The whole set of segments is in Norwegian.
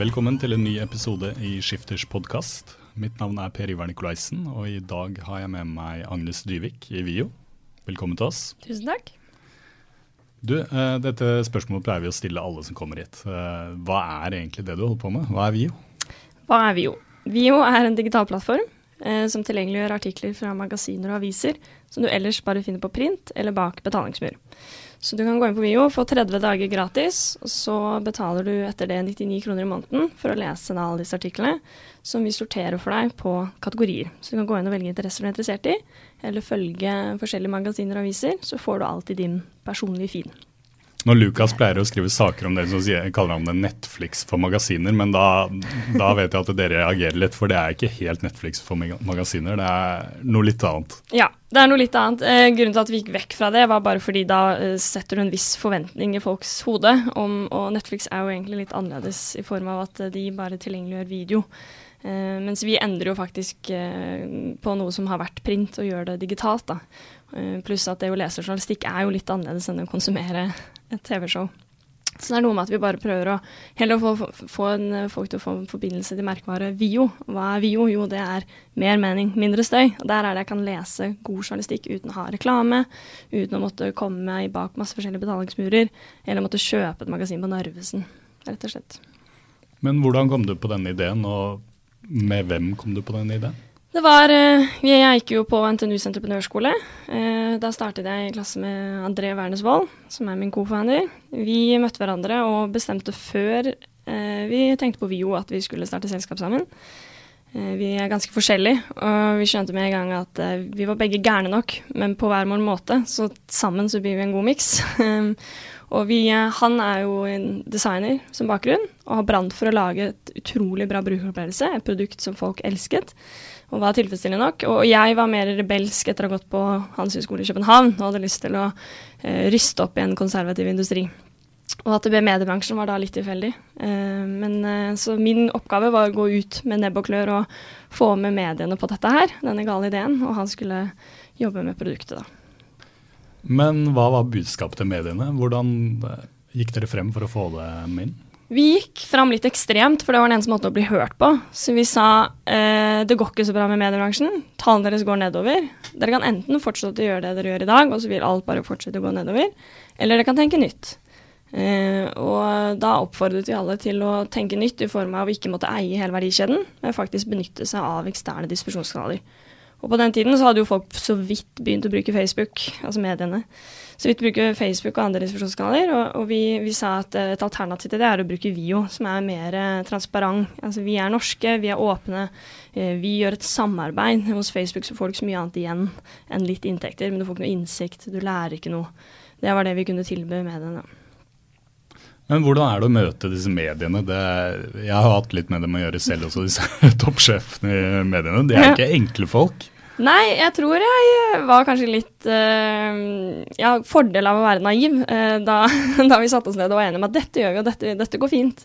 Velkommen til en ny episode i Skifters podkast. Mitt navn er Per Ivar Nikolaisen, og i dag har jeg med meg Agnes Dyvik i VIO. Velkommen til oss. Tusen takk. Du, eh, Dette spørsmålet pleier vi å stille alle som kommer hit. Eh, hva er egentlig det du holder på med? Hva er VIO? Hva er VIO? VIO er en digital plattform eh, som tilgjengeliggjør artikler fra magasiner og aviser som du ellers bare finner på print eller bak betalingsmur. Så du kan gå inn på Vio, få 30 dager gratis, og så betaler du etter det 99 kroner i måneden for å lese alle disse artiklene, som vi sorterer for deg på kategorier. Så du kan gå inn og velge interesser du er interessert i, eller følge forskjellige magasiner og aviser, så får du alt i din personlige feed. Når Lucas pleier å skrive saker om det, så kaller han det Netflix for magasiner, men da, da, vet jeg at dere reagerer litt, for det er ikke helt Netflix for magasiner, det er noe litt annet. Ja, det er noe litt annet. Eh, grunnen til at vi gikk vekk fra det, var bare fordi da eh, setter du en viss forventning i folks hode, om, og Netflix er jo egentlig litt annerledes i form av at de bare tilgjengeliggjør video. Eh, mens vi endrer jo faktisk eh, på noe som har vært print, og gjør det digitalt. da. Eh, pluss at det å lese journalistikk er jo litt annerledes enn å konsumere et TV-show. Så det er noe med at vi bare prøver å heller få, få en, folk til å få en forbindelse til merkevare VIO. Hva er VIO? Jo, det er mer mening, mindre støy. Og der er det jeg kan lese god journalistikk uten å ha reklame, uten å måtte komme meg bak masse forskjellige betalingsmurer, eller måtte kjøpe et magasin på Narvesen, rett og slett. Men hvordan kom du på denne ideen, og med hvem kom du på denne ideen? Det var eh, Jeg gikk jo på NTNUs entreprenørskole. Eh, da startet jeg i klasse med André Wernesvold, som er min co-founder. Vi møtte hverandre og bestemte før eh, vi tenkte på VIO at vi skulle starte selskap sammen. Vi er ganske forskjellige, og vi skjønte med en gang at vi var begge gærne nok, men på hver vår måte, så sammen så blir vi en god miks. og vi, han er jo en designer som bakgrunn, og har brant for å lage et utrolig bra brukeropplevelse, et produkt som folk elsket og var tilfredsstillende nok. Og jeg var mer rebelsk etter å ha gått på Handelshøyskolen i København og hadde lyst til å eh, ryste opp i en konservativ industri. Og at det ble mediebransjen var da litt tilfeldig. Eh, men eh, Så min oppgave var å gå ut med nebb og klør og få med mediene på dette her, denne gale ideen, og han skulle jobbe med produktet, da. Men hva var budskapet til mediene? Hvordan eh, gikk dere frem for å få det med inn? Vi gikk fram litt ekstremt, for det var den eneste måten å bli hørt på. Så vi sa eh, det går ikke så bra med mediebransjen, tallene deres går nedover. Dere kan enten fortsette å gjøre det dere gjør i dag, og så vil alt bare fortsette å gå nedover, eller dere kan tenke nytt. Eh, og da oppfordret vi alle til å tenke nytt i form av å ikke måtte eie hele verdikjeden, men faktisk benytte seg av eksterne diskusjonskanaler. Og på den tiden så hadde jo folk så vidt begynt å bruke Facebook, altså mediene så vi bruker Facebook og andre distribusjonskanaler. Og, og vi, vi, sa at eh, et alternativ til det er å bruke Vio, som er mer eh, transparent. Altså vi er norske, vi er åpne. Eh, vi gjør et samarbeid. Hos Facebook så får du ikke så mye annet igjen enn litt inntekter, men du får ikke noe innsikt, du lærer ikke noe. Det var det vi kunne tilby mediene. Men hvordan er det å møte disse mediene? Det, jeg har hatt litt med dem å gjøre selv også, disse toppsjefene i mediene. De er ikke enkle folk. Nei, jeg tror jeg var kanskje litt uh, Ja, fordel av å være naiv uh, da, da, vi satte oss ned og var enige om at dette gjør vi, og dette, dette går fint.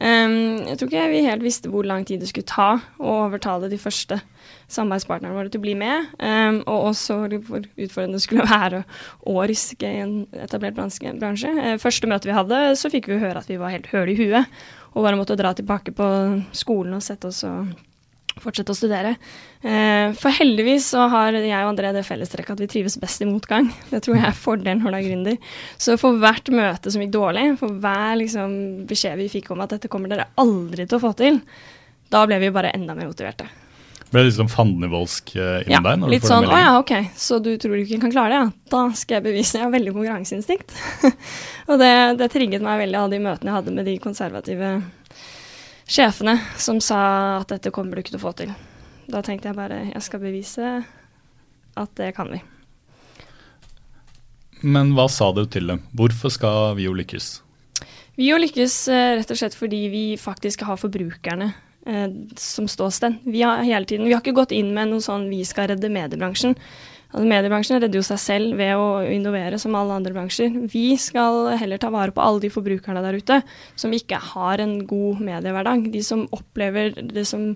Um, jeg tror ikke vi helt visste hvor lang tid det skulle ta å overtale de første samarbeidspartnerne våre til å bli med, um, og også hvor utfordrende det skulle være å riske i en etablert bransje. Uh, første møte vi hadde, så fikk vi høre at vi var helt høle i huet, og bare måtte dra tilbake på skolen og sette oss og fortsette å studere. Eh, for heldigvis så har jeg og André det fellestrekket at vi trives best i motgang. Det tror jeg er fordelen når du er gründer. Så for hvert møte som gikk dårlig, for hver liksom, beskjed vi fikk om at dette kommer dere aldri til å få til, da ble vi bare enda mer motiverte. Ble det liksom fandenivoldsk uh, inni ja, deg? litt sånn å ja, ok, så du tror du ikke kan klare det, ja. Da skal jeg bevise jeg har veldig konkurranseinstinkt. og det, det trigget meg veldig av de møtene jeg hadde med de konservative sjefene som sa at dette kommer du ikke til å få til. Da tenkte jeg bare jeg skal bevise at det kan vi. Men hva sa du til dem? Hvorfor skal vi jo lykkes? Vi jo lykkes eh, rett og slett fordi vi faktisk har forbrukerne eh, som ståsted. Vi har hele tiden, vi har ikke gått inn med noe sånn vi skal redde mediebransjen. Altså, mediebransjen redder jo seg selv ved å innovere, som alle andre bransjer. Vi skal heller ta vare på alle de forbrukerne der ute som ikke har en god mediehverdag. De som opplever det som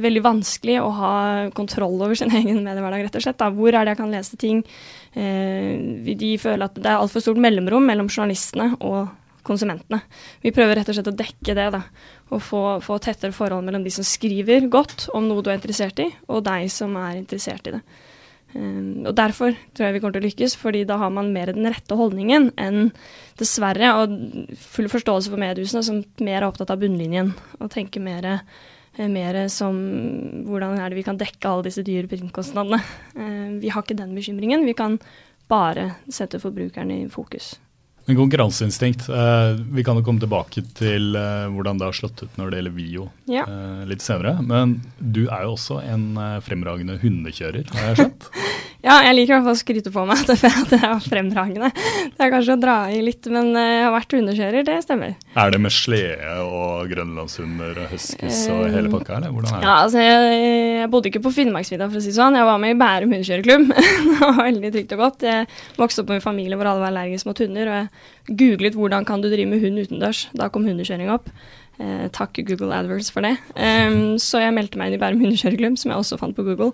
veldig vanskelig å ha kontroll over sin egen mediehverdag, rett og slett. Da. Hvor er det jeg kan lese ting? Eh, de føler at det er altfor stort mellomrom mellom journalistene og konsumentene. Vi prøver rett og slett å dekke det, da. Og få, få tettere forhold mellom de som skriver godt om noe du er interessert i, og deg som er interessert i det. Um, og Derfor tror jeg vi kommer til å lykkes, fordi da har man mer den rette holdningen enn dessverre, og full forståelse for mediehusene, som mer er opptatt av bunnlinjen og tenker mer, eh, mer som hvordan er det vi kan dekke alle disse dyre printkostnadene. Uh, vi har ikke den bekymringen. Vi kan bare sette forbrukerne i fokus. Men konkurranseinstinkt, eh, vi kan jo komme tilbake til eh, hvordan det har slått ut når det gjelder Vio ja. eh, litt senere. Men du er jo også en eh, fremragende hundekjører, har jeg skjønt? ja, jeg liker i hvert fall å skryte på meg at jeg er fremragende. Det er kanskje å dra i litt, men eh, jeg har vært hundekjører, det stemmer. Er det med slede og grønlandshunder og huskies og hele eh, pakka, eller hvordan er det? Ja, altså jeg, jeg bodde ikke på Finnmarksvidda, for å si det sånn. Jeg var med i Bærum hundekjørerklubb. det var veldig trygt og godt. Jeg vokste opp med en familie hvor alle var allergiske mot hunder. og jeg googlet hvordan kan du drive med hund utendørs. Da kom hundekjøring opp. Eh, takk Google AdWords for det. Um, så jeg meldte meg inn i Bærum hundekjørerklubb, som jeg også fant på Google.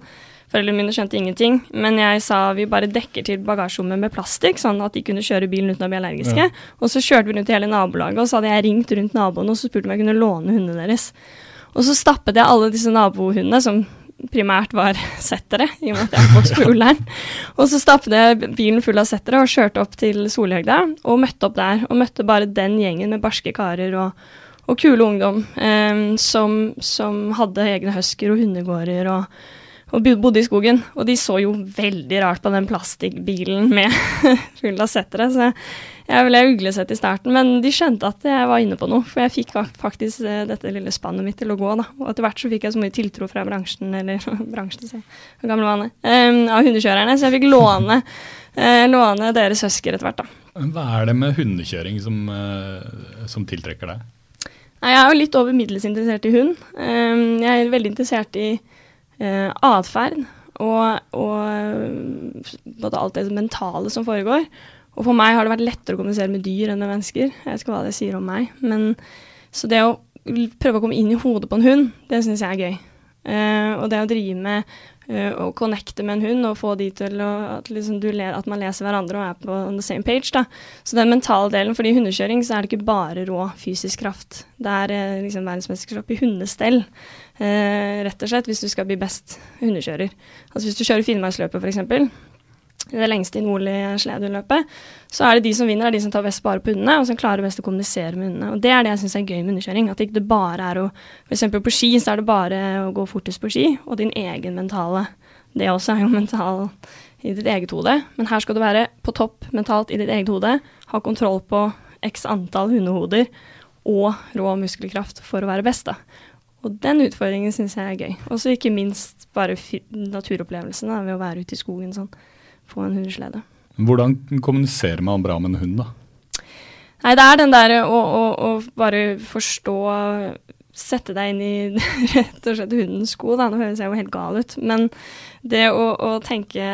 Foreldrene mine skjønte ingenting, men jeg sa vi bare dekker til bagasjerommet med plastikk, sånn at de kunne kjøre bilen uten å bli allergiske. Ja. Og så kjørte vi rundt i hele nabolaget, og så hadde jeg ringt rundt naboene og så spurte om jeg kunne låne hundene deres. Og så stappet jeg alle disse nabohundene, som primært var settere, i og med at jeg vokste på Ullern. Og så stappet jeg bilen full av settere og kjørte opp til Solhøgda og møtte opp der. Og møtte bare den gjengen med barske karer og, og kule ungdom eh, som, som, hadde egne husker og hundegårder og, og bodde i skogen. Og de så jo veldig rart på den plastikkbilen med full av settere. Så jeg ble uglesett i starten, men de skjønte at jeg var inne på noe. For jeg fikk faktisk eh, dette lille spannet mitt til å gå, da. Og etter hvert så fikk jeg så mye tiltro fra bransjen, eller bransjen, gamle vane, um, av hundekjørerne. Så jeg fikk låne, uh, låne deres husker etter hvert, da. Hva er det med hundekjøring som, uh, som tiltrekker deg? Jeg er jo litt over middels interessert i hund. Um, jeg er veldig interessert i uh, atferd og, og både alt det mentale som foregår. Og for meg har det vært lettere å kommunisere med dyr enn med mennesker. Jeg vet ikke hva det sier om meg. Men, så det å prøve å komme inn i hodet på en hund, det syns jeg er gøy. Eh, og det å drive med uh, å connecte med en hund og få de til å, at, liksom at, man leser hverandre og er på the same page. Da. Så den mentale delen, fordi i hundekjøring så er det ikke bare rå fysisk kraft. Det er uh, liksom verdensmesterskap i hundestell, rett og slett, hvis du skal bli best hundekjører. Altså Hvis du kjører Finnmarksløpet f.eks., det lengste i nordlige sleduløpet, så er det de som vinner, er de som tar best bare på hundene, og som klarer best å kommunisere med hundene. Og Det er det jeg syns er gøy med hundekjøring. At det ikke bare er å F.eks. på ski så er det bare å gå fortest på ski, og din egen mentale. Det også er jo mental i ditt eget hode. Men her skal du være på topp mentalt i ditt eget hode, ha kontroll på x antall hundehoder og rå muskelkraft for å være best, da. Og den utfordringen syns jeg er gøy. Og så ikke minst bare naturopplevelsen ved å være ute i skogen sånn få en hundeslede. Hvordan kommuniserer man bra med en hund, da? Nei, det er den derre å, å, å, bare forstå Sette deg inn i rett og slett hundens sko, da. Nå høres jeg jo helt gal ut. Men det å, å, tenke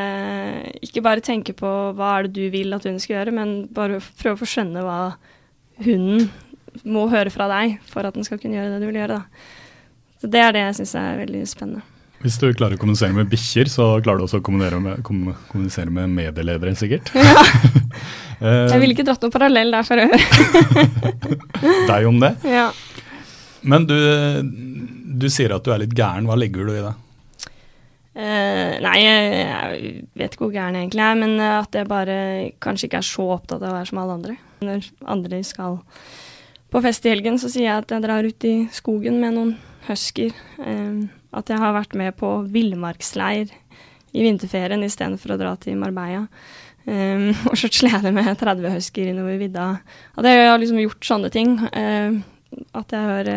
Ikke bare tenke på hva er det du vil at hunden skal gjøre, men bare prøve å få skjønne hva hunden må høre fra deg for at den skal kunne gjøre det du vil gjøre, da. Så det er det jeg syns er veldig spennende. Hvis du klarer å kommunisere med bikkjer, så klarer du også å kommunisere med, kommunisere med medieledere, sikkert. Ja. Jeg ville ikke dratt noen parallell der for øvrig. Deg om det. Ja. Men du, Du sier at du er litt gæren. Hva legger du i det? Uh, nei, jeg, vet ikke hvor gæren jeg egentlig er, men eh, at jeg bare kanskje ikke er så opptatt av å være som alle andre. Når andre skal på fest i helgen, så sier jeg at jeg drar ut i skogen med noen husker. Eh, at jeg har vært med på villmarksleir i vinterferien istedenfor å dra til Marbella. Um, og så slede med 30 husker innover vidda. At jeg har liksom gjort sånne ting. Uh, at jeg har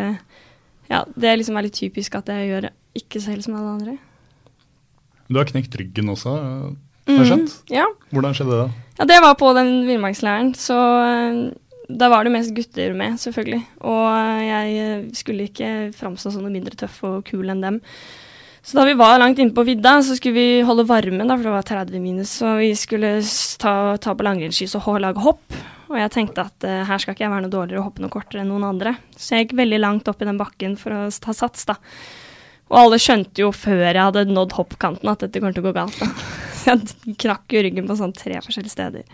Ja, det liksom er litt typisk at jeg gjør ikke så helt som alle andre. Du har knekt ryggen også, har jeg skjønt? Mm, ja. Hvordan skjedde det? ja, det var på den villmarksleiren. Så da var det mest gutter med, selvfølgelig. Og jeg skulle ikke framstå som noe mindre tøff og kul enn dem. Så da vi var langt inne på vidda, så skulle vi holde varmen, da, for det var 30 minus. Så vi skulle ta, ta på langrennsski og lage hopp. Og jeg tenkte at uh, her skal ikke jeg være noe dårligere og hoppe noe kortere enn noen andre. Så jeg gikk veldig langt opp i den bakken for å ta sats, da. Og alle skjønte jo før jeg hadde nådd hoppkanten at dette kommer til å gå galt. da. Så jeg knakk jo ryggen på sånn tre forskjellige steder.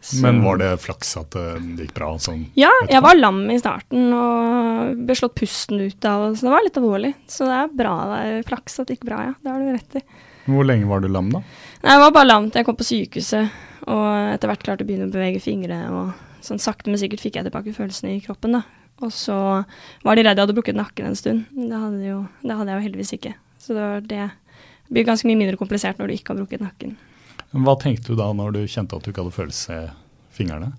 Så- Men var det flaks at det gikk bra? Sånn? Ja, jeg var lam i starten og ble slått pusten ut av, så det var litt alvorlig. Så det er bra, det er flaks at det gikk bra, ja. Det har du rett i. Hvor lenge var du lam, da? Nei, jeg var bare lam til jeg kom på sykehuset, og etter hvert klarte å begynne å bevege fingre, og sånn sakte, men sikkert fikk jeg tilbake følelsene i kroppen, da. Og så var de redde jeg hadde brukket nakken en stund. Det hadde, jo, det hadde jeg jo heldigvis ikke. Så det var det. Det blir ganske mye mindre komplisert når du ikke har brukket nakken. Hva tenkte du da når du kjente at du ikke hadde følelse i fingrene?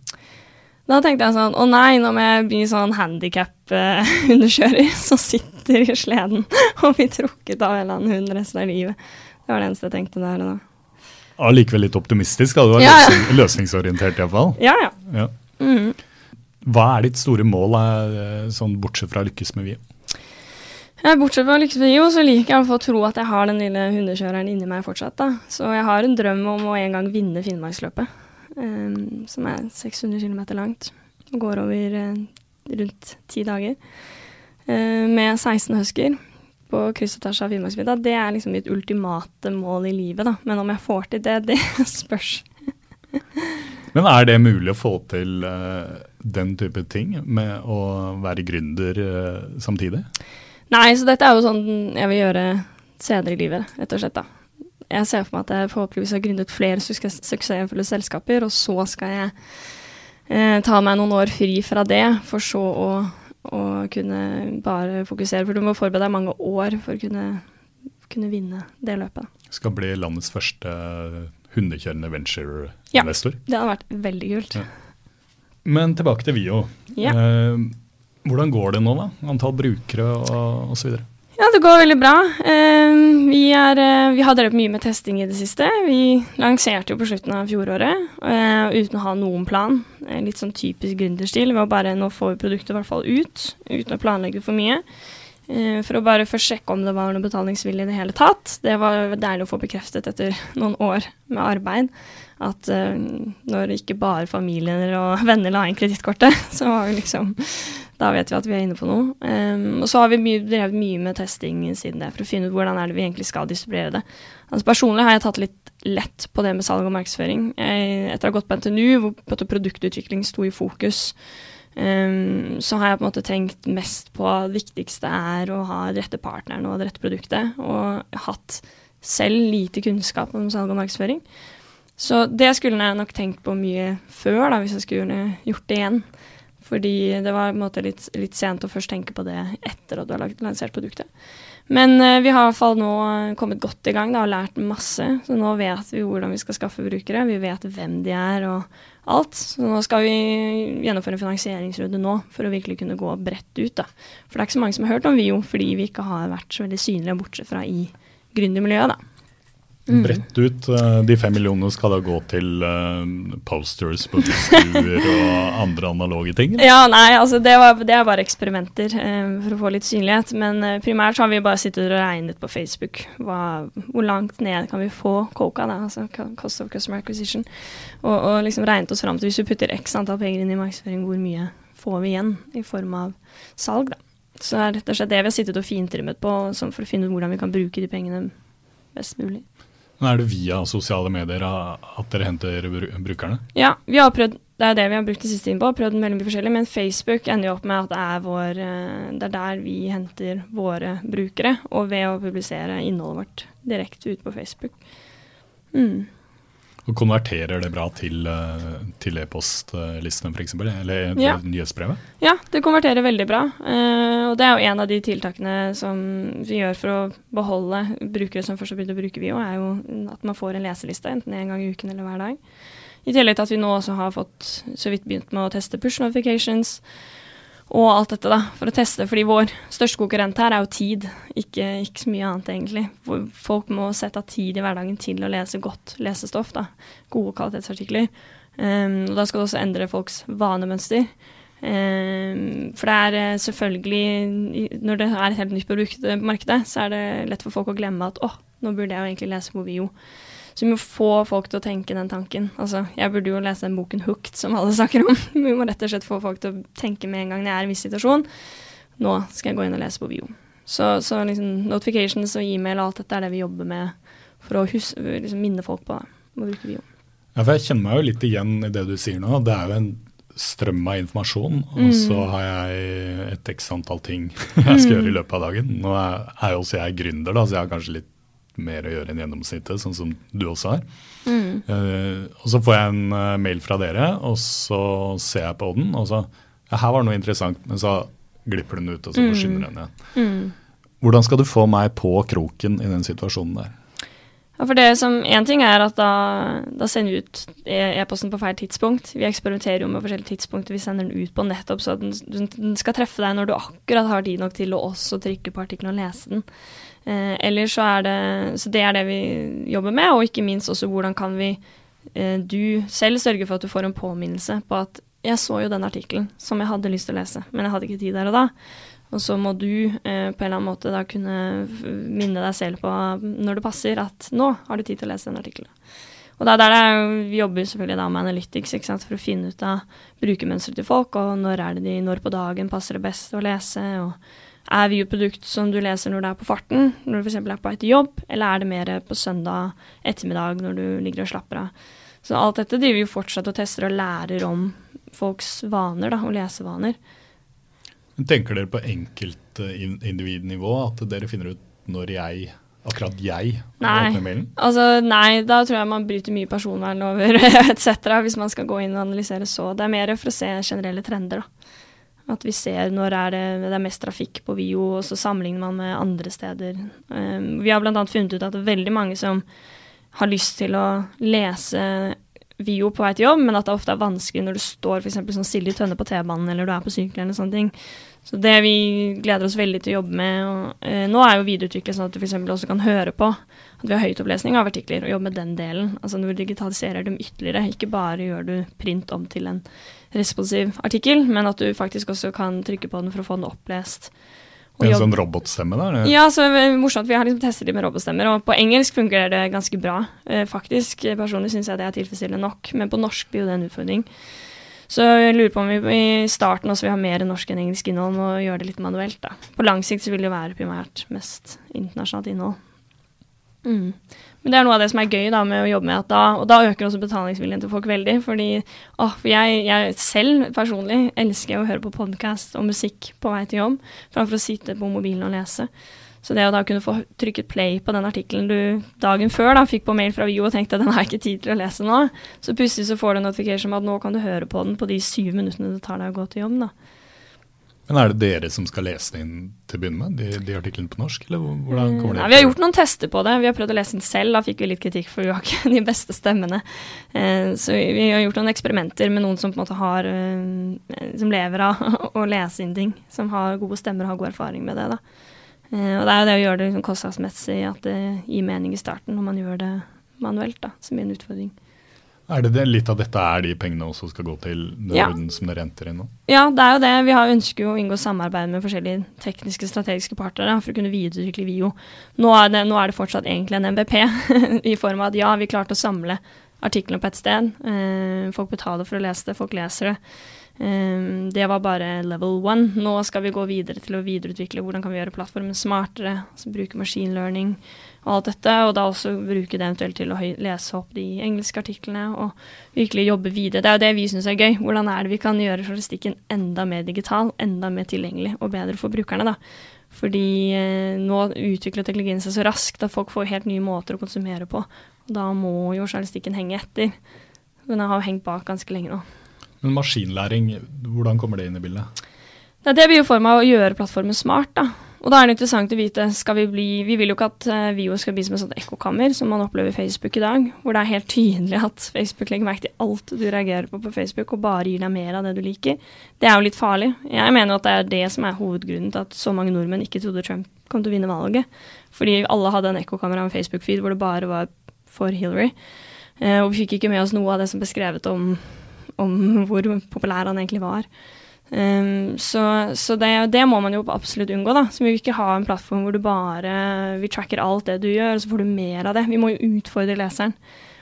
Da tenkte jeg sånn, å nei, nå må jeg bli sånn handikap-hundekjører som sitter i sleden og blir trukket av en eller annen hund resten av livet. Det var det eneste jeg tenkte der og da. Allikevel litt optimistisk, da. Du var Ja, ja. løsning, løsningsorientert iallfall. Ja, ja. Ja. Mhm. Hva er ditt store mål, eh, sånn bortsett fra lykkes med vie? Bortsett fra lykkes så liker jeg å få tro at jeg har den lille hundekjøreren inni meg fortsatt. da. Så jeg har en drøm om å en gang vinne Finnmarksløpet, um, som er 600 km langt. Og går over uh, rundt ti dager. Uh, med 16 husker på kryss og tvers av Finnmarksvidda. Det er liksom mitt ultimate mål i livet, da. Men om jeg får til det, det spørs. Men er det mulig å få til uh, den type ting med å være gründer samtidig? Nei, så dette er jo sånn jeg vil gjøre senere i livet, rett og slett. da. Jeg ser for meg at jeg forhåpentligvis har gründet flere suksess suksessfulle selskaper, og så skal jeg eh, ta meg noen år fri fra det, for så å, å kunne bare fokusere. For du må forberede deg mange år for å kunne, kunne vinne det løpet. Skal bli landets første hundekjørende venture-investor. Ja, Det hadde vært veldig kult. Ja. Men tilbake til Vio. Ja. Eh, hvordan går det nå, da? Antall brukere og osv.? Ja, det går veldig bra. Eh, vi, er, eh, vi har drevet mye med testing i det siste. Vi lanserte jo på slutten av fjoråret eh, uten å ha noen plan. Litt sånn typisk gründerstil. Vi å bare nå får vi produktet i hvert fall ut, uten å planlegge for mye. For å bare først sjekke om det var noe betalingsvilje i det hele tatt. Det var deilig å få bekreftet etter noen år med arbeid at når ikke bare familier og venner la inn kredittkortet, så var vi liksom Da vet vi at vi er inne på noe. Um, og så har vi mye, drevet mye med testing siden det, for å finne ut hvordan er det vi egentlig skal distribuere det. Altså Personlig har jeg tatt litt lett på det med salg og markedsføring. Jeg, etter å ha gått på NTNU, hvor produktutvikling sto i fokus, Um, så har jeg på en måte tenkt mest på at det viktigste er å ha den rette partneren og det rette produktet, og hatt selv lite kunnskap om salg og markedsføring. Så det skulle jeg nok tenkt på mye før, da, hvis jeg skulle gjort det igjen. Fordi det var måte litt, litt sent å først tenke på det etter at du har lansert produktet. Men eh, vi har i hvert fall nå eh, kommet godt i gang da, og lært masse. Så nå vet vi hvordan vi skal skaffe brukere. Vi vet hvem de er og alt. Så nå skal vi gjennomføre en finansieringsrunde nå for å virkelig kunne gå bredt ut. da. For det er ikke så mange som har hørt om Vio fordi vi ikke har vært så veldig synlige bortsett fra i gründermiljøet. da. Mm. Bredt ut. eh, De fem millionene skal da gå til eh, posters på stuer og andre analoge ting? Ja, nei, altså det, var, det er bare eksperimenter um, for å få litt synlighet. Men primært så har vi bare sittet og regnet på Facebook. Hva, hvor langt ned kan vi få Coca, da, altså Cost of Customer Acquisition. Og, og liksom regnet oss fram til hvis vi putter x antall penger inn i markedsføring, hvor mye får vi igjen i form av salg, da. Så det er rett og slett det vi har sittet og fintrimmet på for å finne ut hvordan vi kan bruke de pengene best mulig. Men Er det via sosiale medier at dere henter brukerne? Ja, vi har prøvd det er det vi har brukt det siste tiden på. Prøvd veldig mye forskjellig. Men Facebook ender jo opp med at det er, vår, eh, det er der vi henter våre brukere. Og ved å publisere innholdet vårt direkte ut på Facebook. Mm. Og konverterer det bra til, eh, til e-postlistene f.eks., eller Ja. nyhetsbrevet? Ja, det konverterer veldig bra. Eh, og det er jo en av de tiltakene som vi gjør for å beholde brukere som først har begynt å bruke Vio, er jo at man får en leseliste, enten en gang i uken eller hver dag. I tillegg til at vi nå også har fått så vidt begynt med å teste push notifications og alt dette, da, for å teste. Fordi vår største konkurrent her er jo tid, ikke, ikke så mye annet egentlig. Folk må sette av tid i hverdagen til å lese godt lesestoff, da. Gode kvalitetsartikler. Um, og da skal det også endre folks vanemønster. Um, for det er eh, selvfølgelig Når det er et helt nytt produkt på markedet, så er det lett for folk å glemme at åh, nå burde jeg jo egentlig lese Movio. Vio. Så vi må få folk til å tenke den tanken. Altså, jeg burde jo lese den boken 'Hooked', som alle snakker om. Vi må rett og slett få folk til å tenke med en gang det er en viss situasjon. Nå skal jeg gå inn og lese på Bio. Så, så liksom, notifications og e-mail og alt dette er det vi jobber med for å hus liksom, minne folk på det. Må bruke Bio. Ja, for Jeg kjenner meg jo litt igjen i det du sier nå. Det er jo en strøm av informasjon, og så har jeg et x antall ting jeg skal gjøre i løpet av dagen. Nå er, er jo også jeg gründer, da, så jeg har kanskje litt mer å gjøre enn gjennomsnittet, sånn som du også har. Eh, og så får jeg en uh, mail fra dere, og så ser jeg på den, og så Ja, her var det noe interessant, men så glipper den ut, og så forsvinner den igjen. Hvordan skal du få meg på kroken i den situasjonen der? Ja, for det som Én ting er at da, da sender vi ut e- e-posten på feil tidspunkt. Vi eksperimenterer jo med forskjellige tidspunkter vi sender den ut på nettopp så at den, den skal treffe deg når du akkurat har tid nok til å også trykke på artikkelen og lese den. Eh, eller så er det Så det er det vi jobber med, og ikke minst også hvordan kan vi eh, du selv sørge for at du får en påminnelse på at jeg så jo den artikkelen som jeg hadde lyst til å lese, men jeg hadde ikke tid der og da. Og så må du eh, på en eller annen måte da kunne minne deg selv på når det passer at nå har du tid til å lese den artikkelen. Og det er der det vi jobber selvfølgelig da med analytics sant, for å finne ut av brukermønsteret til folk, og når er det de, når på dagen passer det best å lese, og er vi et produkt som du leser når du er på farten, når du f.eks. er på vei til jobb, eller er det mer på søndag ettermiddag når du ligger og slapper av. Så alt dette driver vi fortsatt og tester og lærer om folks vaner, da, og lesevaner. Tenker dere på enkeltindividnivå, at dere finner ut når jeg, akkurat jeg, Nei. Altså, nei, da tror jeg man bryter mye personvernlover etc. hvis man skal gå inn og analysere så. Det er mer for å se generelle trender, da. At vi ser når er det, det er mest trafikk på Vio, og så sammenligner man med andre steder. Um, vi har bl.a. funnet ut at det er veldig mange som har lyst til å lese Vio på vei til jobb, men at det ofte er vanskelig når du står f.eks. som Silje Tønne på T-banen, eller du er på sykkel eller sånne ting. Så det vi gleder oss veldig til å jobbe med og, eh, Nå er jo videreutvikle sånn at du f.eks. også kan høre på at vi har høytopplesning av artikler, og jobbe med den delen. Altså når du digitaliserer dem ytterligere. Ikke bare gjør du print om til en responsiv artikkel, men at du faktisk også kan trykke på den for å få den opplest. Og En sånn robotstemme der? eller? ja, så det er morsomt. Vi har liksom testet det med robotstemmer, og på engelsk fungerer det ganske bra. Eh, faktisk. Personlig syns jeg det er tilfredsstillende nok, men på norsk blir jo det en utfordring. Så jeg lurer på om vi i starten også vil ha mer norsk enn engelsk innhold, og gjøre det litt manuelt, da. På lang sikt så vil det være primært mest internasjonalt innhold. Mm. Men det er noe av det som er gøy da med å jobbe med, at da, og da øker også betalingsviljen til folk veldig. Fordi å, for jeg, jeg selv personlig elsker å høre på podkast og musikk på vei til jobb, framfor å sitte på mobilen og lese. Så det å da kunne få trykket play på den artikkelen du dagen før da fikk på mail fra Vio og tenkte at den har jeg ikke tid til å lese nå, så plutselig så får du en notification om at nå kan du høre på den på de syv minuttene det tar deg å gå til jobb. da. Men er det dere som skal lese den inn til å begynne med, de, de artiklene på norsk? Eller hvordan kommer det Nei, vi har gjort noen tester på det. Vi har prøvd å lese den selv. Da fikk vi litt kritikk, for vi har ikke de beste stemmene. Eh, så vi, vi har gjort noen eksperimenter med noen som på en måte har eh, Som lever av å lese inn ting. Som har gode stemmer og har god erfaring med det. da. Eh, og det er jo det å gjøre det liksom kostnadsmessig, at det gir mening i starten når man gjør det manuelt, da, som blir en utfordring. Er det det, litt av dette er de pengene også skal gå til den Ja. orden som dere henter inn nå? Ja, det er jo det. Vi har ønsker jo å inngå samarbeid med forskjellige tekniske strategiske partnere for å kunne videreutvikle VIO. Nå er, det, nå er det fortsatt egentlig en MVP, i form av at ja, vi klarte å samle artiklene på ett sted. Eh, folk betaler for å lese det, folk leser det. Um, det var bare level one. Nå skal vi gå videre til å videreutvikle hvordan kan vi gjøre plattformen smartere, altså bruke machine learning og alt dette, og da også bruke det eventuelt til å lese opp de engelske artiklene og virkelig jobbe videre. Det er jo det vi syns er gøy. Hvordan er det vi kan gjøre journalistikken enda mer digital, enda mer tilgjengelig og bedre for brukerne, da. Fordi eh, nå utvikler teknologien seg så raskt at folk får helt nye måter å konsumere på. Og da må jo journalistikken henge etter. Den har jo hengt bak ganske lenge nå. Men maskinlæring, hvordan kommer det inn i bildet? Det, det blir jo form av å gjøre plattformen smart, da. Og da er det interessant å vite skal vi bli Vi vil jo ikke at uh, Vio skal bli som et sånt ekkokammer som man opplever i Facebook i dag, hvor det er helt tydelig at Facebook legger merke til alt du reagerer på på Facebook, og bare gir deg mer av det du liker. Det er jo litt farlig. Jeg mener at det er det som er hovedgrunnen til at så mange nordmenn ikke trodde Trump kom til å vinne valget. Fordi alle hadde en ekkokamera og en Facebook-feed hvor det bare var for Hillary. Uh, og vi fikk ikke med oss noe av det som ble skrevet om, om hvor populær han egentlig var. Um, så, så det, det, må man jo absolutt unngå. da. Så Vi vil ikke ha en plattform hvor du bare vi tracker alt det du gjør, og så får du mer av det. Vi må jo utfordre leseren.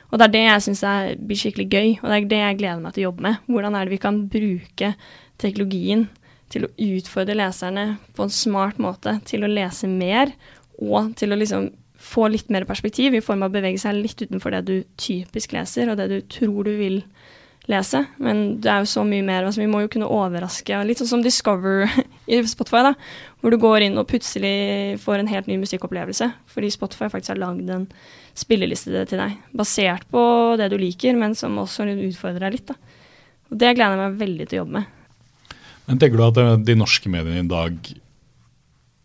Og det er det jeg syns blir skikkelig gøy, og det er det jeg gleder meg til å jobbe med. Hvordan er det vi kan bruke teknologien til å utfordre leserne på en smart måte, til å lese mer, og til å liksom få litt mer perspektiv i form av å bevege seg litt utenfor det du typisk leser, og det du tror du vil lese lese. Men det er jo så mye mer. Altså, vi må jo kunne overraske. Litt sånn som Discover i Spotify, da, hvor du går inn og plutselig får en helt ny musikkopplevelse. Fordi Spotify faktisk har lagd en spilleliste til deg, basert på det du liker, men som også utfordrer deg litt. da. Og Det gleder jeg meg veldig til å jobbe med. Men Tenker du at eh, de norske mediene i dag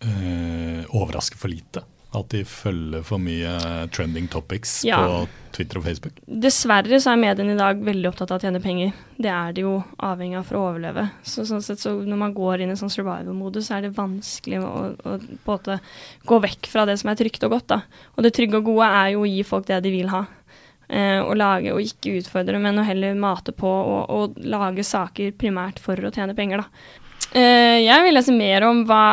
eh, overrasker for lite? At de følger for mye trending topics ja. på Twitter og Facebook? Dessverre så er mediene i dag veldig opptatt av å tjene penger. Det er de jo avhengig av for å overleve. Så, sånn sett, så når man går inn i sånn survival-modus, så er det vanskelig å, å, på en gå vekk fra det som er trygt og godt. Da. Og det trygge og gode er jo å gi folk det de vil ha. Eh, og lage, og ikke utfordre, men å heller mate på og, og lage saker primært for å tjene penger. Da. Uh, jeg vil lese mer om hva,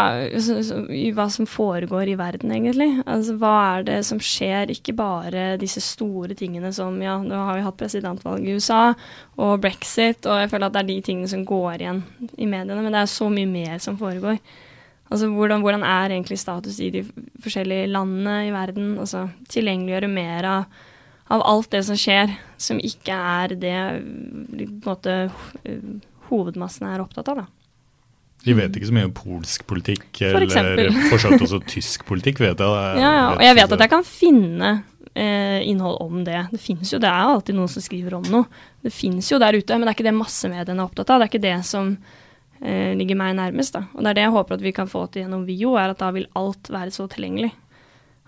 hva, som foregår i verden, egentlig. Altså, hva er det som skjer, ikke bare disse store tingene som Ja, nå har vi hatt presidentvalg i USA og brexit, og jeg føler at det er de tingene som går igjen i mediene, men det er så mye mer som foregår. Altså, hvordan, hvordan er egentlig status i de forskjellige landene i verden? Altså, tilgjengeliggjøre mer av, av alt det som skjer, som ikke er det måte, hovedmassen er opptatt av, da. De vet ikke så mye om polsk politikk, for eller for så vidt også tysk politikk, vet jeg. Ja, ja, og jeg vet at jeg kan finne eh, innhold om det. Det finnes jo, det er alltid noen som skriver om noe. Det finnes jo der ute, men det er ikke det massemediene er opptatt av. Det er ikke det som eh, ligger meg nærmest. da. Og det er det jeg håper at vi kan få til gjennom VIO, er at da vil alt være så tilgjengelig.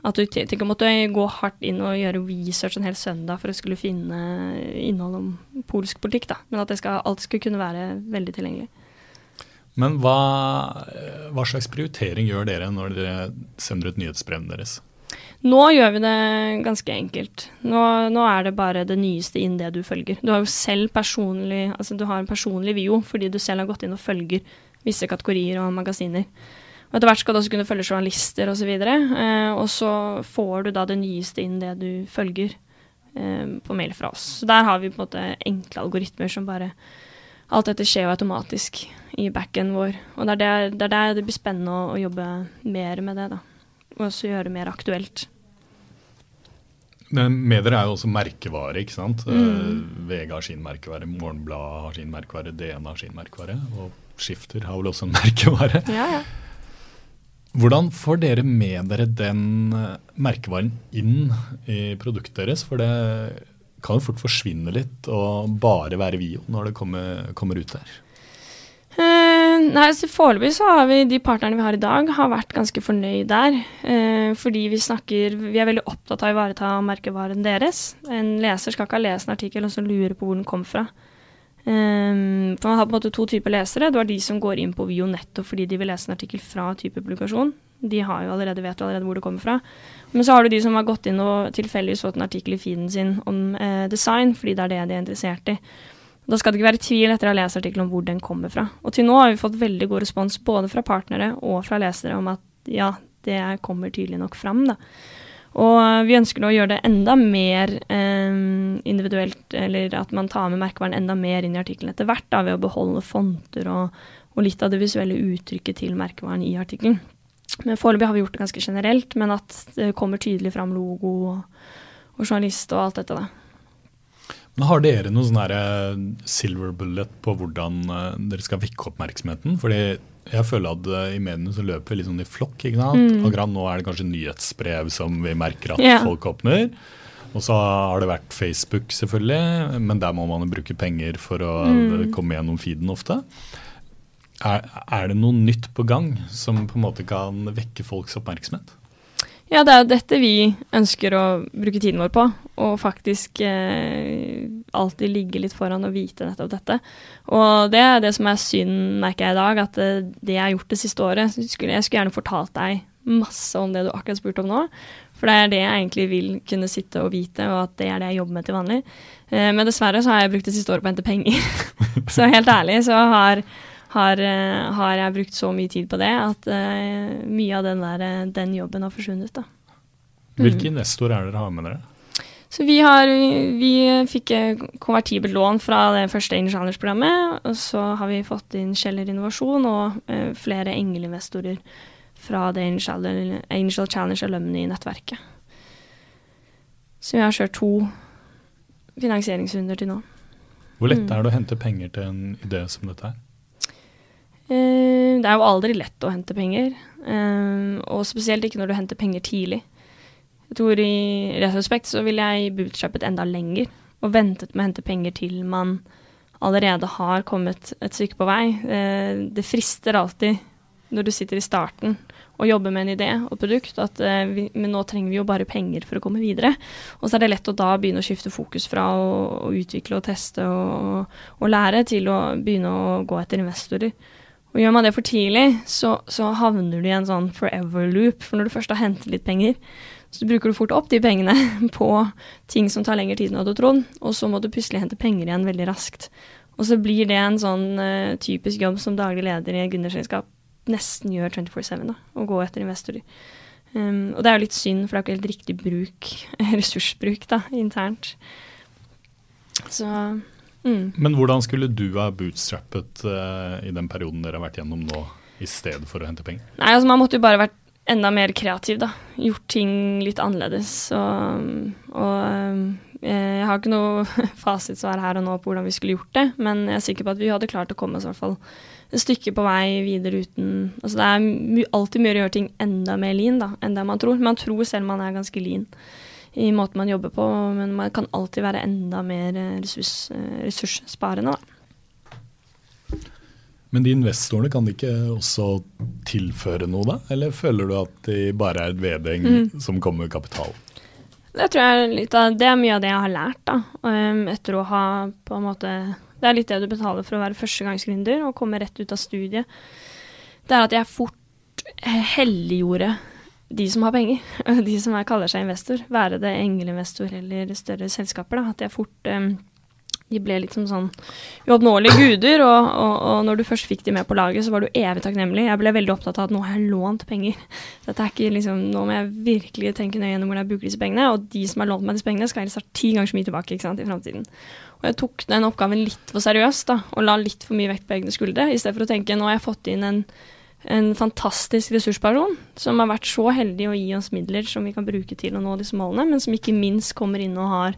At du ikke måtte gå hardt inn og gjøre research en hel søndag for å skulle finne innhold om polsk politikk, da. Men at skal, alt skulle kunne være veldig tilgjengelig. Men hva, hva, slags prioritering gjør dere når dere sender ut nyhetsbrevene deres? Nå gjør vi det ganske enkelt. Nå, nå, er det bare det nyeste innen det du følger. Du har jo selv personlig, altså du har en personlig vio fordi du selv har gått inn og følger visse kategorier og magasiner. Og Etter hvert skal du også kunne følge journalister osv. Og, så eh, og så får du da det nyeste innen det du følger eh, på mail fra oss. Så der har vi på en måte enkle algoritmer som bare Alt dette skjer jo automatisk i backen vår. Og det er der det, er der det blir spennende å, å, jobbe mer med det. da. Og også gjøre det mer aktuelt. Men med dere er jo også merkevare, ikke sant. Mm. Uh, VG har sin merkevare, Morgenbladet har sin merkevare, DN har sin merkevare. Og Skifter har vel også en merkevare. Ja, ja. Hvordan får dere med dere den eh, merkevaren inn i produktet deres? For det kan jo fort forsvinne litt og bare være Vio når det kommer, kommer ut der. Uh, nei, så Foreløpig så har vi de partnerne vi har i dag, har vært ganske fornøyd der. Uh, fordi vi snakker Vi er veldig opptatt av å ivareta merkevaren deres. En leser skal ikke ha lest en artikkel og så lure på hvor den kom fra. Um, for Man har på en måte to typer lesere. Du har de som går inn på Vio nettopp fordi de vil lese en artikkel fra type publikasjon. De har jo allerede, vet jo allerede hvor det kommer fra. Men så har du de som har gått inn og tilfeldigvis fått en artikkel i feeden sin om eh, design, fordi det er det de er interessert i. Da skal det ikke være tvil etter å ha lest artikkelen om hvor den kommer fra. Og til nå har vi fått veldig god respons både fra partnere og fra lesere om at ja, det kommer tydelig nok fram. da. Og vi ønsker å gjøre det enda mer eh, individuelt, eller at man tar med merkevaren enda mer inn i artikkelen etter hvert, da, ved å beholde fonter og, og litt av det visuelle uttrykket til merkevaren i artikkelen. Men Foreløpig har vi gjort det ganske generelt, men at det kommer tydelig fram logo og, og journalist og alt dette. da. Men Har dere noen sånn eh, silver bullet på hvordan uh, dere skal vekke oppmerksomheten? Fordi jeg føler at uh, i mediene så løper vi litt sånn i flokk. ikke sant? Mm. Akkurat nå er det kanskje nyhetsbrev som vi merker at yeah. folk åpner. Og så har det vært Facebook, selvfølgelig, men der må man bruke penger for å mm. komme gjennom feeden ofte. Er, er, det noe nytt på gang som på en måte kan vekke folks oppmerksomhet? Ja, det er jo dette vi ønsker å bruke tiden vår på. Og faktisk eh, alltid ligge litt foran og vite nettopp dette. Og det er det som er synd, merker jeg i dag, at eh, det jeg har gjort det siste året skulle, jeg skulle gjerne fortalt deg masse om det du akkurat spurte om nå. For det er det jeg egentlig vil kunne sitte og vite, og at det er det jeg jobber med til vanlig. Eh, men dessverre så har jeg brukt det siste året på å hente penger. så helt ærlig så har har, eh, har, jeg brukt så mye tid på det at uh, mye av den, der, eh, den, jobben har forsvunnet. Da. Mm. Hvilke investorer er dere har med dere? Så vi, har, vi fikk konvertibelt lån fra det første Angel Challenge-programmet. Og så har vi fått inn Kjeller Innovasjon og uh, flere engelinvestorer fra det Initial, Angel Challenge Alumni-nettverket. Så vi har kjørt to finansieringsrunder til nå. Hvor lett mm. er det å hente penger til en idé som dette her? Eh, det er jo aldri lett å hente penger, eh, og spesielt ikke når du henter penger tidlig. Jeg tror i retrospekt så ville jeg bootstrappet enda lenger og ventet med å hente penger til man allerede har kommet et stykke på vei. Eh, det frister alltid når du sitter i starten og jobber med en idé og produkt, at vi, men nå trenger vi jo bare penger for å komme videre. Og så er det lett å da begynne å skifte fokus fra å, å utvikle og teste og, og, lære, til å begynne å gå etter investorer. Og gjør man det for tidlig, så, så, havner du i en sånn forever loop. For når du først har hentet litt penger, så bruker du fort opp de pengene på ting som tar lengre tid enn du hadde trodd, og så må du plutselig hente penger igjen veldig raskt. Og så blir det en sånn uh, typisk jobb som daglig leder i et gründerselskap nesten gjør 24-7, da, å gå etter investorer. Um, og det er jo litt synd, for det er ikke helt riktig bruk, ressursbruk, da, internt. Så Mm. Men hvordan skulle du ha bootstrappet uh, i den perioden dere har vært gjennom nå, i stedet for å hente penger? Nei, altså Man måtte jo bare vært enda mer kreativ, da. Gjort ting litt annerledes. Og, og uh, jeg har ikke noe fasitsvar her og nå på hvordan vi skulle gjort det, men jeg er sikker på at vi hadde klart å komme oss i hvert fall et stykke på vei videre uten Altså det er alltid mye å gjøre ting enda mer lean da, enn det man tror. Man tror selv man er ganske lean i måten man jobber på, men man kan alltid være enda mer eh, ressurs, eh, ressurssparende. Da. Men de investorene, kan de ikke også tilføre noe, da? Eller føler du at de bare er et vedheng mm. som kommer med kapital? Det tror jeg er litt av, det er mye av det jeg har lært, da. Um, etter å ha på en måte Det er litt det du betaler for å være førstegangsgründer og komme rett ut av studiet. Det er at jeg fort helliggjorde de som har penger, de som er, kaller seg investor, være det engelinvestor eller større selskaper, da, at jeg fort um, de ble litt som sånn uoppnåelige guder, og, og, og, når du først fikk de med på laget, så var du evig takknemlig. Jeg ble veldig opptatt av at nå har jeg lånt penger. Dette er ikke liksom, Nå må jeg virkelig tenke nøye gjennom hvordan jeg bruker disse pengene, og de som har lånt meg disse pengene, skal helst ha ti ganger så mye tilbake ikke sant, i framtiden. Og jeg tok den oppgaven litt for seriøst, da, og la litt for mye vekt på egne skuldre, i stedet for å tenke nå har jeg fått inn en en fantastisk ressursperson som har vært så heldig å gi oss midler som vi kan bruke til å nå disse målene, men som ikke minst kommer inn og har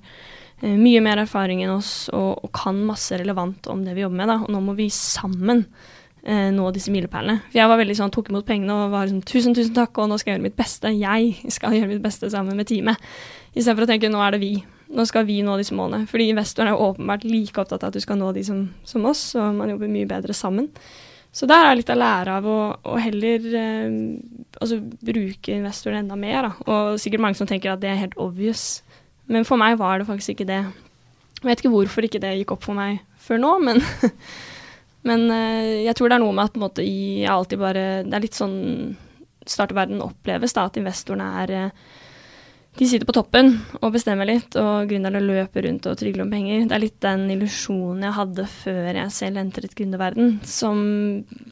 eh, mye mer erfaring enn oss og, og, kan masse relevant om det vi jobber med. Da. Og nå må vi sammen eh, nå disse milepælene. For jeg var veldig sånn, tok imot pengene og var sånn tusen, tusen takk, og nå skal jeg gjøre mitt beste. Jeg skal gjøre mitt beste sammen med teamet. Istedenfor å tenke nå er det vi. Nå skal vi nå disse målene. Fordi investoren er åpenbart like opptatt av at du skal nå de som, som oss, og man jobber mye bedre sammen. Så der er litt å lære av å, å heller eh, altså bruke investoren enda mer. Da. Og sikkert mange som tenker at det er helt obvious. Men for meg var det faktisk ikke det. Jeg vet ikke hvorfor ikke det gikk opp for meg før nå, men, men eh, jeg tror det er noe med at måte, jeg alltid bare Det er litt sånn startverden oppleves, da, at investorene er eh, de sitter på toppen og bestemmer litt, og gründerne løper rundt og trygler om penger. Det er litt den illusjonen jeg hadde før jeg selv entret gründerverden, som,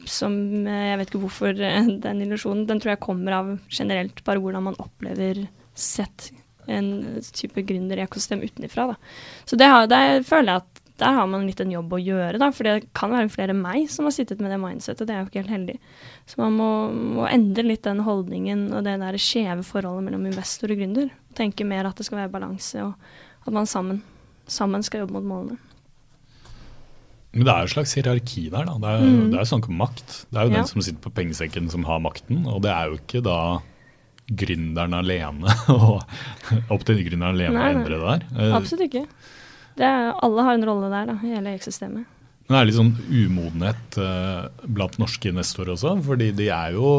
som Jeg vet ikke hvorfor den illusjonen Den tror jeg kommer av generelt bare hvordan man opplever sett en type gründerekosystem utenfra. Så det, har, det føler jeg at der har man litt en jobb å gjøre, da. For det kan være flere enn meg som har sittet med det mindsettet. Det er jo ikke helt heldig. Så man må, må endre litt den holdningen og det der skjeve forholdet mellom investor og gründer. Tenke mer at det skal være balanse, og at man sammen, sammen skal jobbe mot målene. Men det er jo et slags hierarki der. da. Det er, mm. det er snakk om makt. Det er jo ja. den som sitter på pengesekken som har makten, og det er jo ikke da gründeren alene og opp til gründeren alene å endre det der. Eh, Absolutt ikke. Er, alle har en rolle der, da, i hele systemet. Men det er litt sånn umodenhet eh, blant norske investorer også, fordi de er jo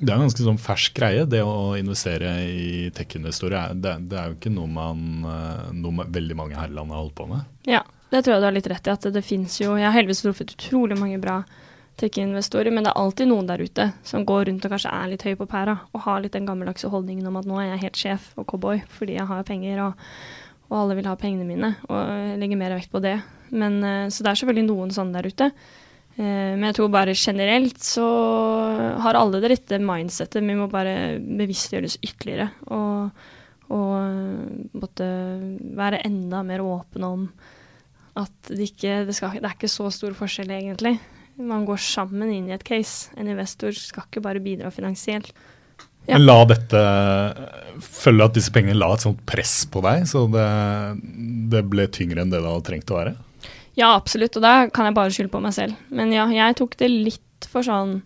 det er en ganske sånn fersk greie, det å investere i tech-investorer. Det, det, er jo ikke noe, man, uh, noe veldig mange her i landet har holdt på med. Ja, det tror jeg du har litt rett i. at det, det finnes jo, Jeg har heldigvis truffet utrolig mange bra tech-investorer, men det er alltid noen der ute som går rundt og kanskje er litt høy på pæra og har litt den gammeldagse holdningen om at nå er jeg helt sjef og cowboy fordi jeg har penger og, og alle vil ha pengene mine, og legger mer vekt på det. Men, eh, så det er selvfølgelig noen sånne der ute. Eh, men jeg tror bare generelt så har alle det rette mindsettet. Vi må bare bevisstgjøres ytterligere. Og, og eh, måtte være enda mer åpne om at det ikke det, skal, det er ikke så stor forskjell, egentlig. Man går sammen inn i et case. En investor skal ikke bare bidra finansielt. Ja. Men la dette følge at disse pengene la et sånt press på deg, så det, det ble tyngre enn det det hadde trengt å være? Ja, absolutt, og da kan jeg bare skylde på meg selv. Men ja, jeg tok det litt for sånn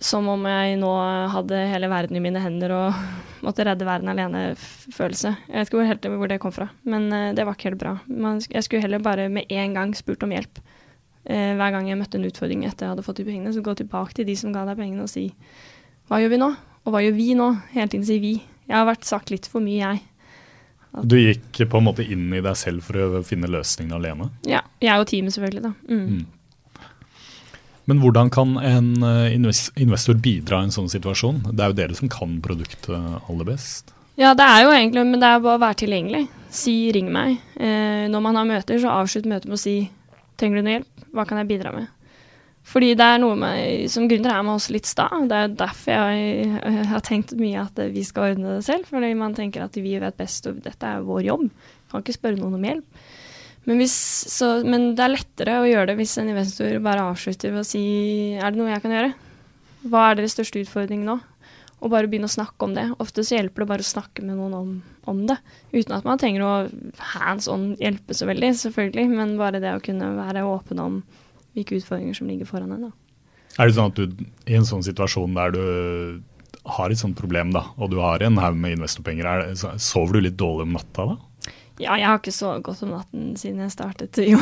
som om jeg nå hadde hele verden i mine hender og måtte redde verden alene-følelse. Jeg vet ikke hvor, helt, hvor det kom fra, men uh, det var ikke helt bra. Man, jeg skulle heller bare med en gang spurt om hjelp. Uh, hver gang jeg møtte en utfordring etter jeg hadde fått de pengene, så gå tilbake til de som ga deg pengene og si hva gjør vi nå? Og hva gjør vi nå? Hele tiden sier vi. Jeg har vært sagt litt for mye, jeg. At du gikk på en måte inn i deg selv for å finne løsningen alene? Ja. Jeg og teamet, selvfølgelig. da. Mm. Mm. Men hvordan kan en eh, investor bidra i en sånn situasjon? Det er jo dere som kan produktet aller best. Ja, det er jo egentlig, men det er bare å være tilgjengelig. Si 'ring meg'. Eh, når man har møter, så avslutt møtet med å si 'trenger du noe hjelp'? Hva kan jeg bidra med? Fordi det er noe med Som gründer er man også litt sta. Det er derfor jeg, jeg har tenkt mye at vi skal ordne det selv. Fordi man tenker at vi vet best, og dette er vår jobb. Kan ikke spørre noen om hjelp. Men, hvis, så, men det er lettere å gjøre det hvis en investor bare avslutter ved å si Er det noe jeg kan gjøre? Hva er deres største utfordring nå? Og bare begynne å snakke om det. Ofte så hjelper det bare å snakke med noen om, om det. Uten at man trenger å hands on hjelpe så veldig, selvfølgelig. Men bare det å kunne være åpen om hvilke utfordringer som ligger foran en. da. Er det sånn at du i en sånn situasjon der du har et sånt problem, da, og du har en haug med investorpenger, det, sover du litt dårlig om natta da? Ja, jeg har ikke sovet godt om natten siden jeg startet, jo.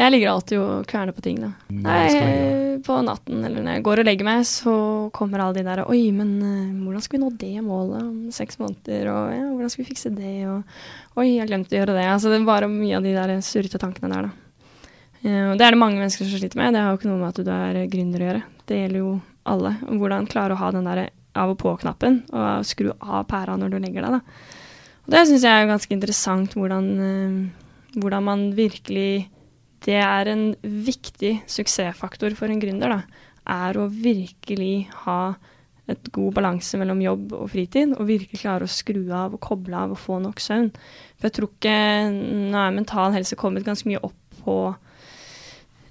jeg ligger alltid og kverner på ting, da. Nei, på natten eller når jeg går og legger meg, så kommer alle de der Oi, men uh, hvordan skal vi nå det målet om seks måneder? Og ja, hvordan skal vi fikse det? Og oi, jeg glemte å gjøre det. Altså, det er bare mye av de der surrete tankene der, da. Uh, det er det mange mennesker som sliter med. Det har jo ikke noe med at du er gründer å gjøre. Det gjelder jo alle. Hvordan klare å ha den der av og på-knappen, og skru av pæra når du legger deg. da. Og det syns jeg er ganske interessant, hvordan, uh, hvordan, man virkelig Det er en viktig suksessfaktor for en gründer, da. Er å virkelig ha et god balanse mellom jobb og fritid, og virkelig klare å skru av og koble av og få nok søvn. For jeg tror ikke Nå er mental helse kommet ganske mye opp på eh,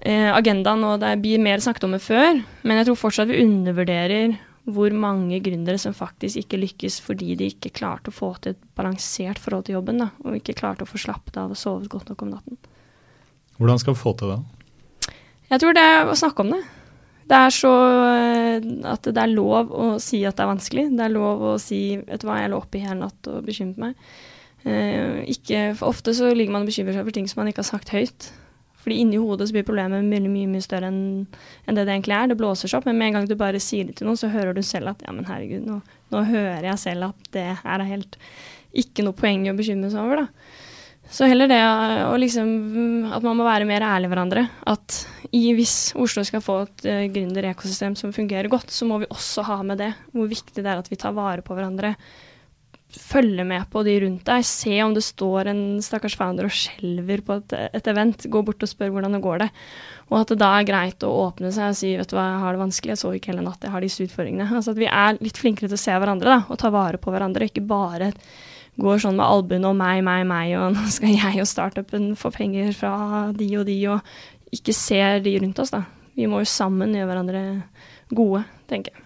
agendaen, og det blir mer snakket om enn før. Men jeg tror fortsatt vi undervurderer hvor mange gründere som faktisk ikke lykkes fordi de ikke klarte å få til et balansert forhold til jobben, da, og ikke klarte å få slappet av og sovet godt nok om natten. Hvordan skal vi få til det? Jeg tror det er å snakke om det. Det er så eh, at det er lov å si at det er vanskelig. Det er lov å si vet du hva, jeg lå oppe i hele natt og bekymret meg. Eh, ikke, for ofte så ligger man og bekymrer seg for ting som man ikke har sagt høyt. Fordi inni hodet så blir problemet mye, mye, mye større enn en det det egentlig er. Det blåser seg opp, men med en gang du bare sier det til noen, så hører du selv at ja, men herregud, nå, nå hører jeg selv at det her er helt ikke noe poeng å bekymre seg over, da. Så heller det å liksom At man må være mer ærlig hverandre. At i, hvis Oslo skal få et uh, gründerekosystem som fungerer godt, så må vi også ha med det. Hvor viktig det er at vi tar vare på hverandre følge med på de rundt deg. Se om det står en stakkars founder og skjelver på et, et, event. Gå bort og spør hvordan det går det. Og at det da er greit å åpne seg og si vet du hva, jeg har det vanskelig, jeg sov ikke hele natt, jeg har disse utfordringene. Altså at vi er litt flinkere til å se hverandre da, og ta vare på hverandre. Ikke bare går sånn med albuene og meg, meg, meg, og nå skal jeg og startupen få penger fra de og de, og ikke ser de rundt oss, da. Vi må jo sammen gjøre hverandre gode, tenker jeg.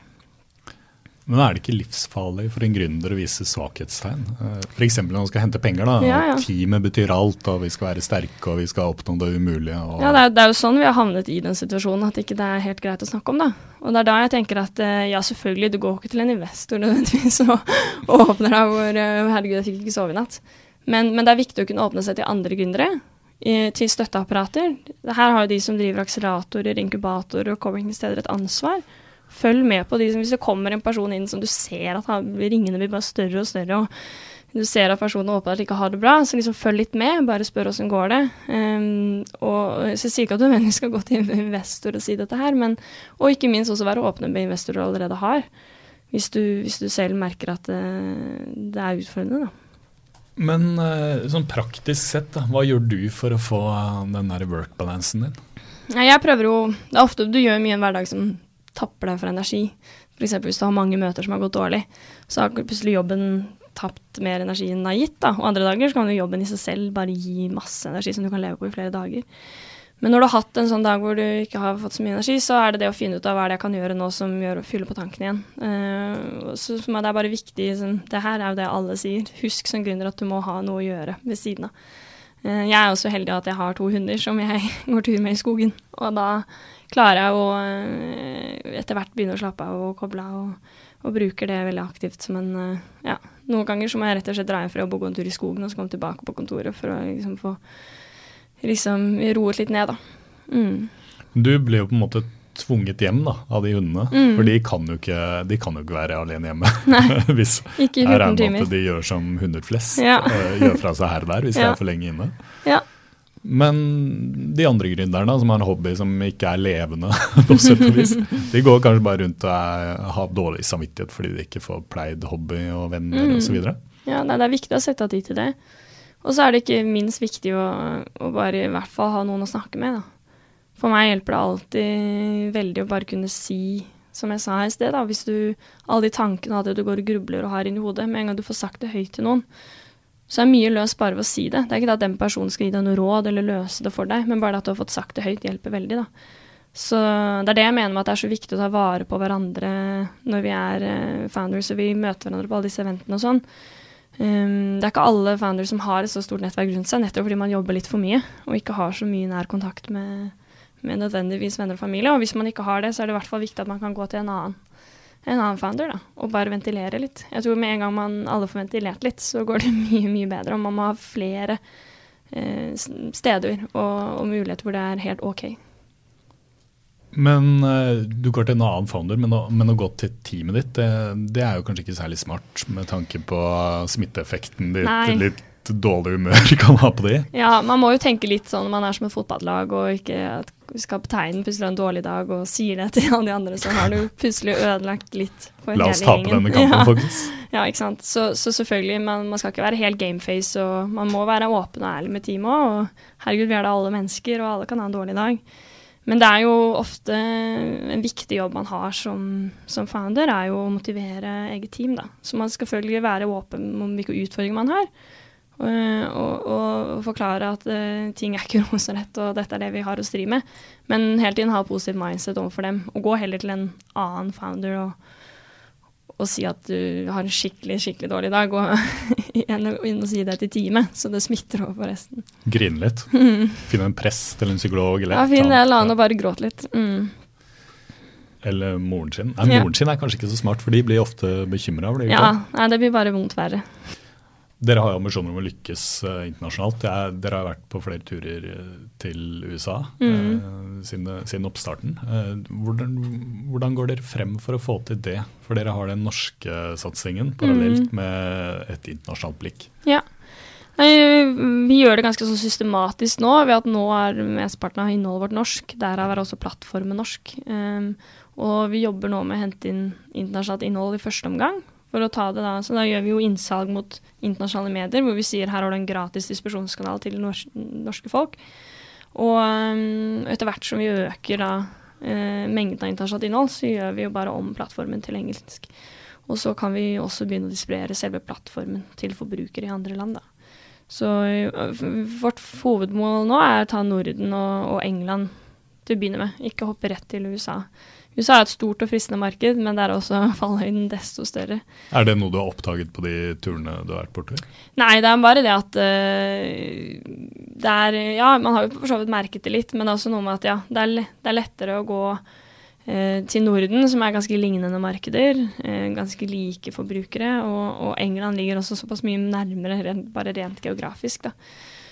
Men er det ikke livsfarlig for en gründer å vise svakhetstegn? Eh, F.eks. når man skal hente penger. da, ja, ja. Teamet betyr alt, og vi skal være sterke og vi skal oppnå det umulige. Og... Ja, det er, det er, jo sånn vi har havnet i den situasjonen, at ikke det er helt greit å snakke om. da. Og det er da jeg tenker at eh, ja, selvfølgelig, du går ikke til en investor nødvendigvis og, og åpner deg hvor eh, herregud, jeg fikk ikke sove i natt. Men, men, det er viktig å kunne åpne seg til andre gründere. Til støtteapparater. Her har jo de som driver akseleratorer, inkubatorer og coworking-steder et ansvar følg med på de som Hvis det kommer en person inn som du ser at han, ringene blir bare større og større, og du ser at personen åpenbart ikke har det bra, så liksom følg litt med. Bare spør åssen går det. Um, og så jeg sier ikke at du nødvendigvis skal gå til investor og si dette her, men og ikke minst også være åpne med investorer du allerede har. Hvis du, hvis du selv merker at det, eh, det er utfordrende, da. Men eh, sånn praktisk sett, da, hva gjør du for å få den der work-balansen din? Jeg prøver jo Det er ofte du gjør mye en hverdag som tapper deg for energi. F.eks. hvis du har mange møter som har gått dårlig, så har plutselig jobben tapt mer energi enn den har gitt. Da. Og andre dager så kan jo jobben i seg selv bare gi masse energi som du kan leve på i flere dager. Men når du har hatt en sånn dag hvor du ikke har fått så mye energi, så er det det å finne ut av hva det jeg kan gjøre nå som gjør å fylle på tanken igjen. Uh, så for meg det er bare viktig sånn, Det her er jo det alle sier. Husk som gründer at du må ha noe å gjøre ved siden av. Uh, jeg er også heldig at jeg har to hunder som jeg går tur med i skogen. Og da klarer jeg å eh, etter hvert begynne å slappe av og koble av, og, og, bruker det veldig aktivt som en eh, Ja, noen ganger så må jeg rett og slett dra hjem fra jobb og gå en tur i skogen, og så komme tilbake på kontoret for å liksom få liksom roet litt ned, da. Mm. Du ble jo på en måte tvunget hjem da, av de hundene. Mm. For de kan, jo ikke, de kan jo ikke være alene hjemme. hvis ikke i 14 timer. At de gjør som hunder flest. Ja. Eh, gjør fra seg her og der hvis ja. de er for lenge inne. Ja. Men de andre gründerne som har en hobby som ikke er levende, på og vis, de går kanskje bare rundt og er, har dårlig samvittighet fordi de ikke får pleid hobby og venner mm. osv. Ja, nei, det er viktig å sette av tid til det. Og så er det ikke minst viktig å, å, bare i hvert fall ha noen å snakke med. Da. For meg hjelper det alltid veldig å bare kunne si, som jeg sa i sted, da, hvis du alle de tankene du går og grubler og har inni hodet, med en gang du får sagt det høyt til noen, så er mye løst bare ved å si det. Det er ikke det at den personen skal gi deg noe råd eller løse det for deg, men bare det at du har fått sagt det høyt, hjelper veldig, da. Så det er det jeg mener med at det er så viktig å ta vare på hverandre når vi er uh, founders og vi møter hverandre på alle disse eventene og sånn. Um, det er ikke alle founders som har et så stort nettverk rundt seg, nettopp fordi man jobber litt for mye og ikke har så mye nær kontakt med, med nødvendigvis venner og familie. Og hvis man ikke har det, så er det i hvert fall viktig at man kan gå til en annen en annen founder, da, og bare ventilere litt. Jeg tror med en gang man alle får ventilert litt, så går det mye, mye bedre. Og man må ha flere eh, steder og, og, muligheter hvor det er helt OK. Men eh, du går til en annen founder, men å, men å gå til teamet ditt, det, det, er jo kanskje ikke særlig smart med tanke på smitteeffekten ditt, Nei. Litt dårlig humør kan ha på de? Ja, man må jo tenke litt sånn man er som et fotballag og ikke at hvis kapteinen plutselig har en dårlig dag og sier det til alle de andre, så har du plutselig ødelagt litt for hele gjengen. La oss tape denne kampen, ja. faktisk. Ja, ikke sant. Så, så selvfølgelig, man, man, skal ikke være helt gameface, og man må være åpen og ærlig med teamet òg. Og herregud, vi er da alle mennesker, og alle kan ha en dårlig dag. Men det er jo ofte en viktig jobb man har som, som founder, er jo å motivere eget team, da. Så man skal selvfølgelig være åpen om hvilke utfordringer man har. Eh, og, og, forklare at uh, ting er ikke rosenrett, og dette er det vi har å stri med. Men hele tiden ha positiv mindset overfor dem, og gå heller til en annen founder og, og si at du har en skikkelig, skikkelig dårlig dag, og igjen inn og si det til teamet, så det smitter over på resten. Grine litt? Mm. Finne en prest eller en psykolog? Eller ja, finn en eller annen og bare gråte litt. Mm. Eller moren sin. Nei, moren ja. sin er kanskje ikke så smart, for de blir ofte bekymra. Ja, nei, det blir bare vondt verre. Dere har jo ambisjoner om å lykkes uh, internasjonalt. Jeg, dere har vært på flere turer uh, til USA mm. uh, siden, siden, oppstarten. Hvordan, hvordan, går dere frem for å få til det? For dere har den norske satsingen parallelt mm. med et internasjonalt blikk. Ja. Vi gjør det ganske sånn systematisk nå, ved at nå er mesteparten av innholdet vårt norsk. Derav er også plattformen norsk. Um, og vi jobber nå med å hente inn internasjonalt innhold i første omgang for å ta det da. Så da gjør vi jo innsalg mot internasjonale medier, hvor vi sier her har du en gratis distribusjonskanal til norske folk. Og um, etter hvert som vi øker da uh, mengden av internasjonalt innhold, så gjør vi jo bare om plattformen til engelsk. Og så kan vi også begynne å distribuere selve plattformen til forbrukere i andre land, da. Så uh, vårt hovedmål nå er å ta Norden og, og England til å begynne med, ikke hoppe rett til USA. USA er et stort og fristende marked, men der er også fallhøyden desto større. Er det noe du har oppdaget på de turene du har vært borti? Nei, det er bare det at uh, det er Ja, man har jo for så vidt merket det litt, men det er også noe med at ja, det er, det er lettere å gå uh, til Norden, som er ganske lignende markeder, uh, ganske like forbrukere, og, og, England ligger også såpass mye nærmere rent, bare rent geografisk, da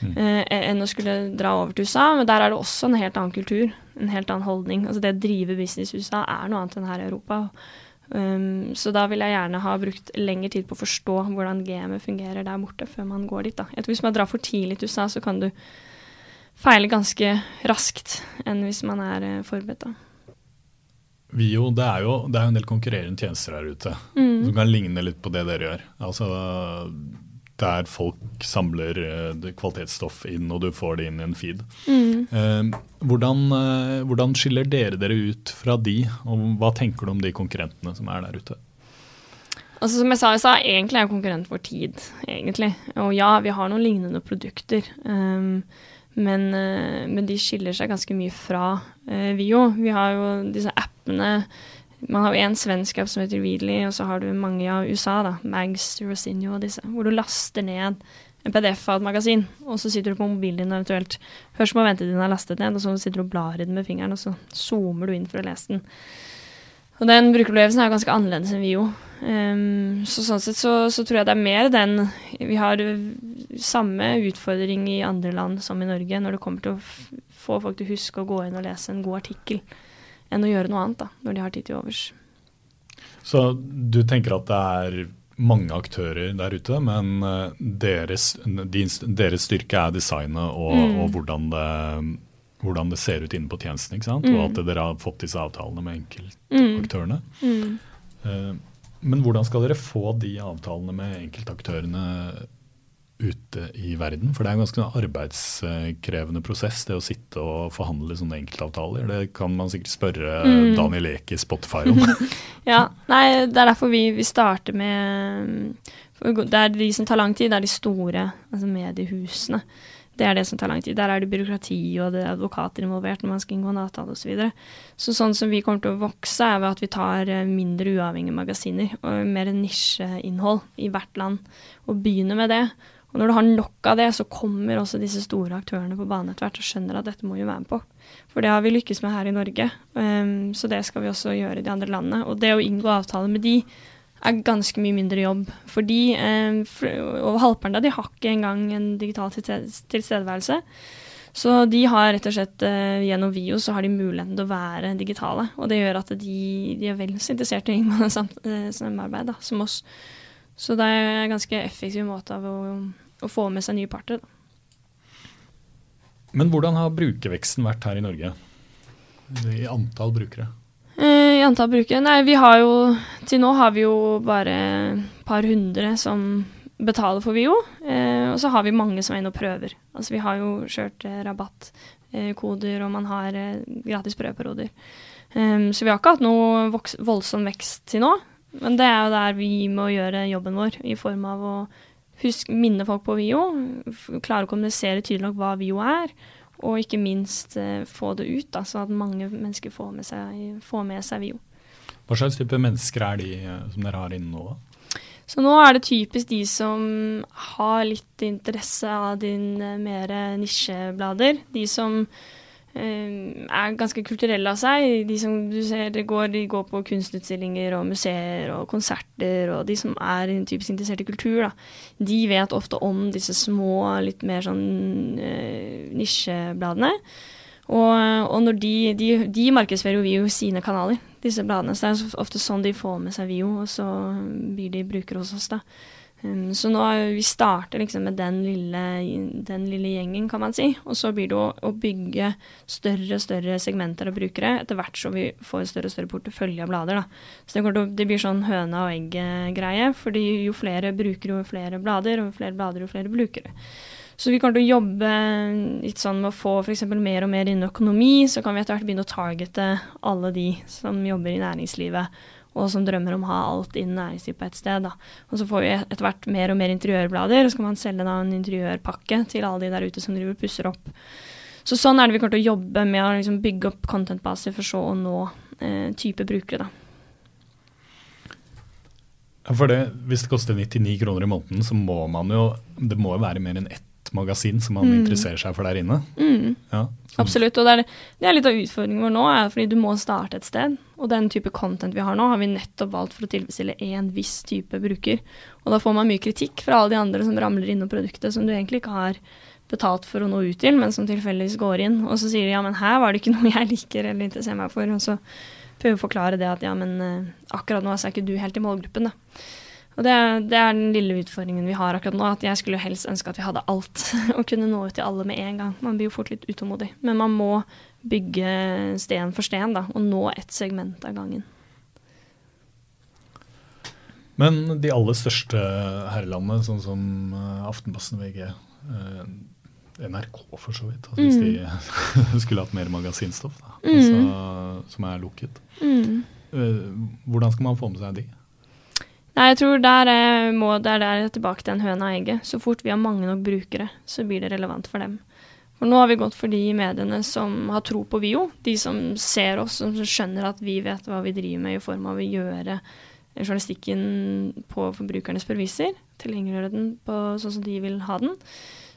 mm. eh, enn å skulle dra over til USA. Men der er det også en helt annen kultur, en helt annen holdning. Altså Det å drive business i USA er noe annet enn her i Europa. Um, så da vil jeg gjerne ha brukt lengre tid på å forstå hvordan gamet fungerer der borte, før man går dit. da. Jeg tror Hvis man drar for tidlig til USA, så kan du feile ganske raskt enn hvis man er uh, forberedt. da. Vio, det er, jo, det er en del konkurrerende tjenester her ute mm. som kan ligne litt på det dere gjør. Altså der folk samler uh, kvalitetsstoff inn, og du får det inn i en feed. Mm. Uh, hvordan, uh, hvordan, skiller dere dere ut fra de, og hva tenker du om de konkurrentene som er der ute? Altså Som jeg sa, jeg sa egentlig er konkurrent for tid, egentlig. Og ja, vi har noen lignende produkter. Um, men, men, de skiller seg ganske mye fra Vio. Vi har jo disse appene man har jo én svensk app som heter Readly, og så har du mange av USA, da, Mags, Rosinio og disse, hvor du laster ned en PDF av et magasin, og så sitter du på mobilen din eventuelt Først må vente til den er lastet ned, og så sitter du og blar i den med fingeren, og så zoomer du inn for å lese den. Og den brukeropplevelsen er ganske annerledes enn Vio. Um, så sånn sett så, så, tror jeg det er mer den Vi har samme utfordring i andre land som i Norge når det kommer til å få folk til å huske å gå inn og lese en god artikkel enn å gjøre noe annet da, når de har tid til overs. Så du tenker at det er mange aktører der ute, men eh, deres, deres styrke er designet og, mm. og hvordan, det, hvordan, det, ser ut inne på tjenesten. ikke sant? Mm. Og at dere har fått disse avtalene med enkeltaktørene. Mm. mm. Eh, men hvordan skal dere få de avtalene med enkeltaktørene ute i verden? For det er en ganske arbeidskrevende prosess, det å sitte og forhandle sånne enkeltavtaler. Det kan man sikkert spørre mm. Daniel Eke i Spotify om. ja, nei, det er derfor vi, vi starter med Det er de som tar lang tid, det er de store altså mediehusene. Det er det som tar lang tid. Der er det byråkrati og det er advokater involvert når man skal inngå en avtale osv. Så, videre. så sånn som vi kommer til å vokse, er ved at vi tar eh, mindre uavhengige magasiner og mer nisjeinnhold i hvert land, og begynner med det. Og når du har nok av det, så kommer også disse store aktørene på banen etter hvert og skjønner at dette må vi være med på. For det har vi lykkes med her i Norge, um, så det skal vi også gjøre i de andre landene. Og det å inngå avtale med de er ganske mye mindre jobb. Fordi um, for, over halvparten av de har ikke engang en digital tilstedeværelse. Så de har rett og slett uh, gjennom VIO så har de muligheten til å være digitale. Og det gjør at de, de er vel så interessert i å inngå eh, samarbeid da, som oss. Så det er en ganske effektiv måte av å, å få med seg nye parter. Men hvordan har brukerveksten vært her i Norge? I antall brukere? Eh, I antall brukere? Nei, vi har jo Til nå har vi jo bare et par hundre som betaler for Vio. Eh, og så har vi mange som er inne og prøver. Altså vi har jo kjørt eh, rabattkoder, og man har eh, gratis prøveperioder. Um, så vi har ikke hatt noe voldsom vekst til nå. Men det er jo der vi må gjøre jobben vår, i form av å huske, minne folk på VIO. Klare å kommunisere tydelig nok hva VIO er. Og ikke minst eh, få det ut, da, så at mange mennesker får med seg, får med seg VIO. Hva slags type mennesker er de eh, som dere har inne nå. Så nå er det typisk de som har litt interesse av din eh, mer nisjeblader. De som er ganske kulturelle av seg. De som du ser går, de går på kunstutstillinger og museer og konserter, og de som er typisk interessert i kultur, da, de vet ofte om disse små, litt mer sånn eh, nisjebladene. Og, og, når de, de, de markedsfører jo Vio sine kanaler, disse bladene. Så det er ofte sånn de får med seg Vio, og så blir de brukere hos oss, da. Um, så nå vi starter liksom med den lille, den lille, gjengen, kan man si. Og så blir det å, å bygge større og større segmenter av brukere etter hvert så vi får større og større portefølje av blader. Da. Så det, det blir sånn høna og egg-greie. fordi jo flere brukere, jo flere blader, og jo flere blader, jo flere brukere. Så vi kommer til å jobbe litt sånn med å få f.eks. mer og mer innen økonomi. Så kan vi etter hvert begynne å targete alle de som jobber i næringslivet og som drømmer om å ha alt innen næringsliv på ett sted. Da. Og så får vi etter hvert mer og mer interiørblader, og så kan man selge da en interiørpakke til alle de der ute som driver og pusser opp. Så sånn er det vi kommer til å jobbe med å liksom bygge opp contentbaser for så å nå eh, type brukere, da. For det, Hvis det koster 99 kroner i måneden, så må man jo Det må jo være mer enn ett magasin som man mm. interesserer seg for der inne. Mm. Ja, Absolutt. Og det er, det er, litt av utfordringen vår nå, er fordi du må starte et sted. Og den type content vi har nå, har vi nettopp valgt for å tilfredsstille én viss type bruker. Og da får man mye kritikk fra alle de andre som ramler innom produktet som du egentlig ikke har betalt for å nå ut til, men som tilfeldigvis går inn. Og så sier de ja, men her var det ikke noe jeg liker eller interesserer meg for. Og så prøver vi å forklare det at ja, men uh, akkurat nå er ikke du helt i målgruppen, da. Og det, det, er den lille utfordringen vi har akkurat nå, at jeg skulle helst ønske at vi hadde alt. Og kunne nå ut til alle med en gang. Man blir jo fort litt utålmodig. Men man må bygge sten for sten, da, og nå ett segment av gangen. Men de aller største herrelandene, sånn som eh, Aftenposten, VG, eh, NRK for så vidt, altså hvis mm. de skulle hatt mer magasinstoff, da, mm. altså, som er lukket. Mm. Eh, hvordan skal man få med seg de? Nei, jeg tror der er, må, der er tilbake til en høna og egget. Så fort vi har mange nok brukere, så blir det relevant for dem. For nå har vi gått for de mediene som har tro på VIO. De som ser oss, som skjønner at vi vet hva vi driver med i form av å gjøre journalistikken på forbrukernes previser. Tilgjengeliggjøre den på sånn som de vil ha den.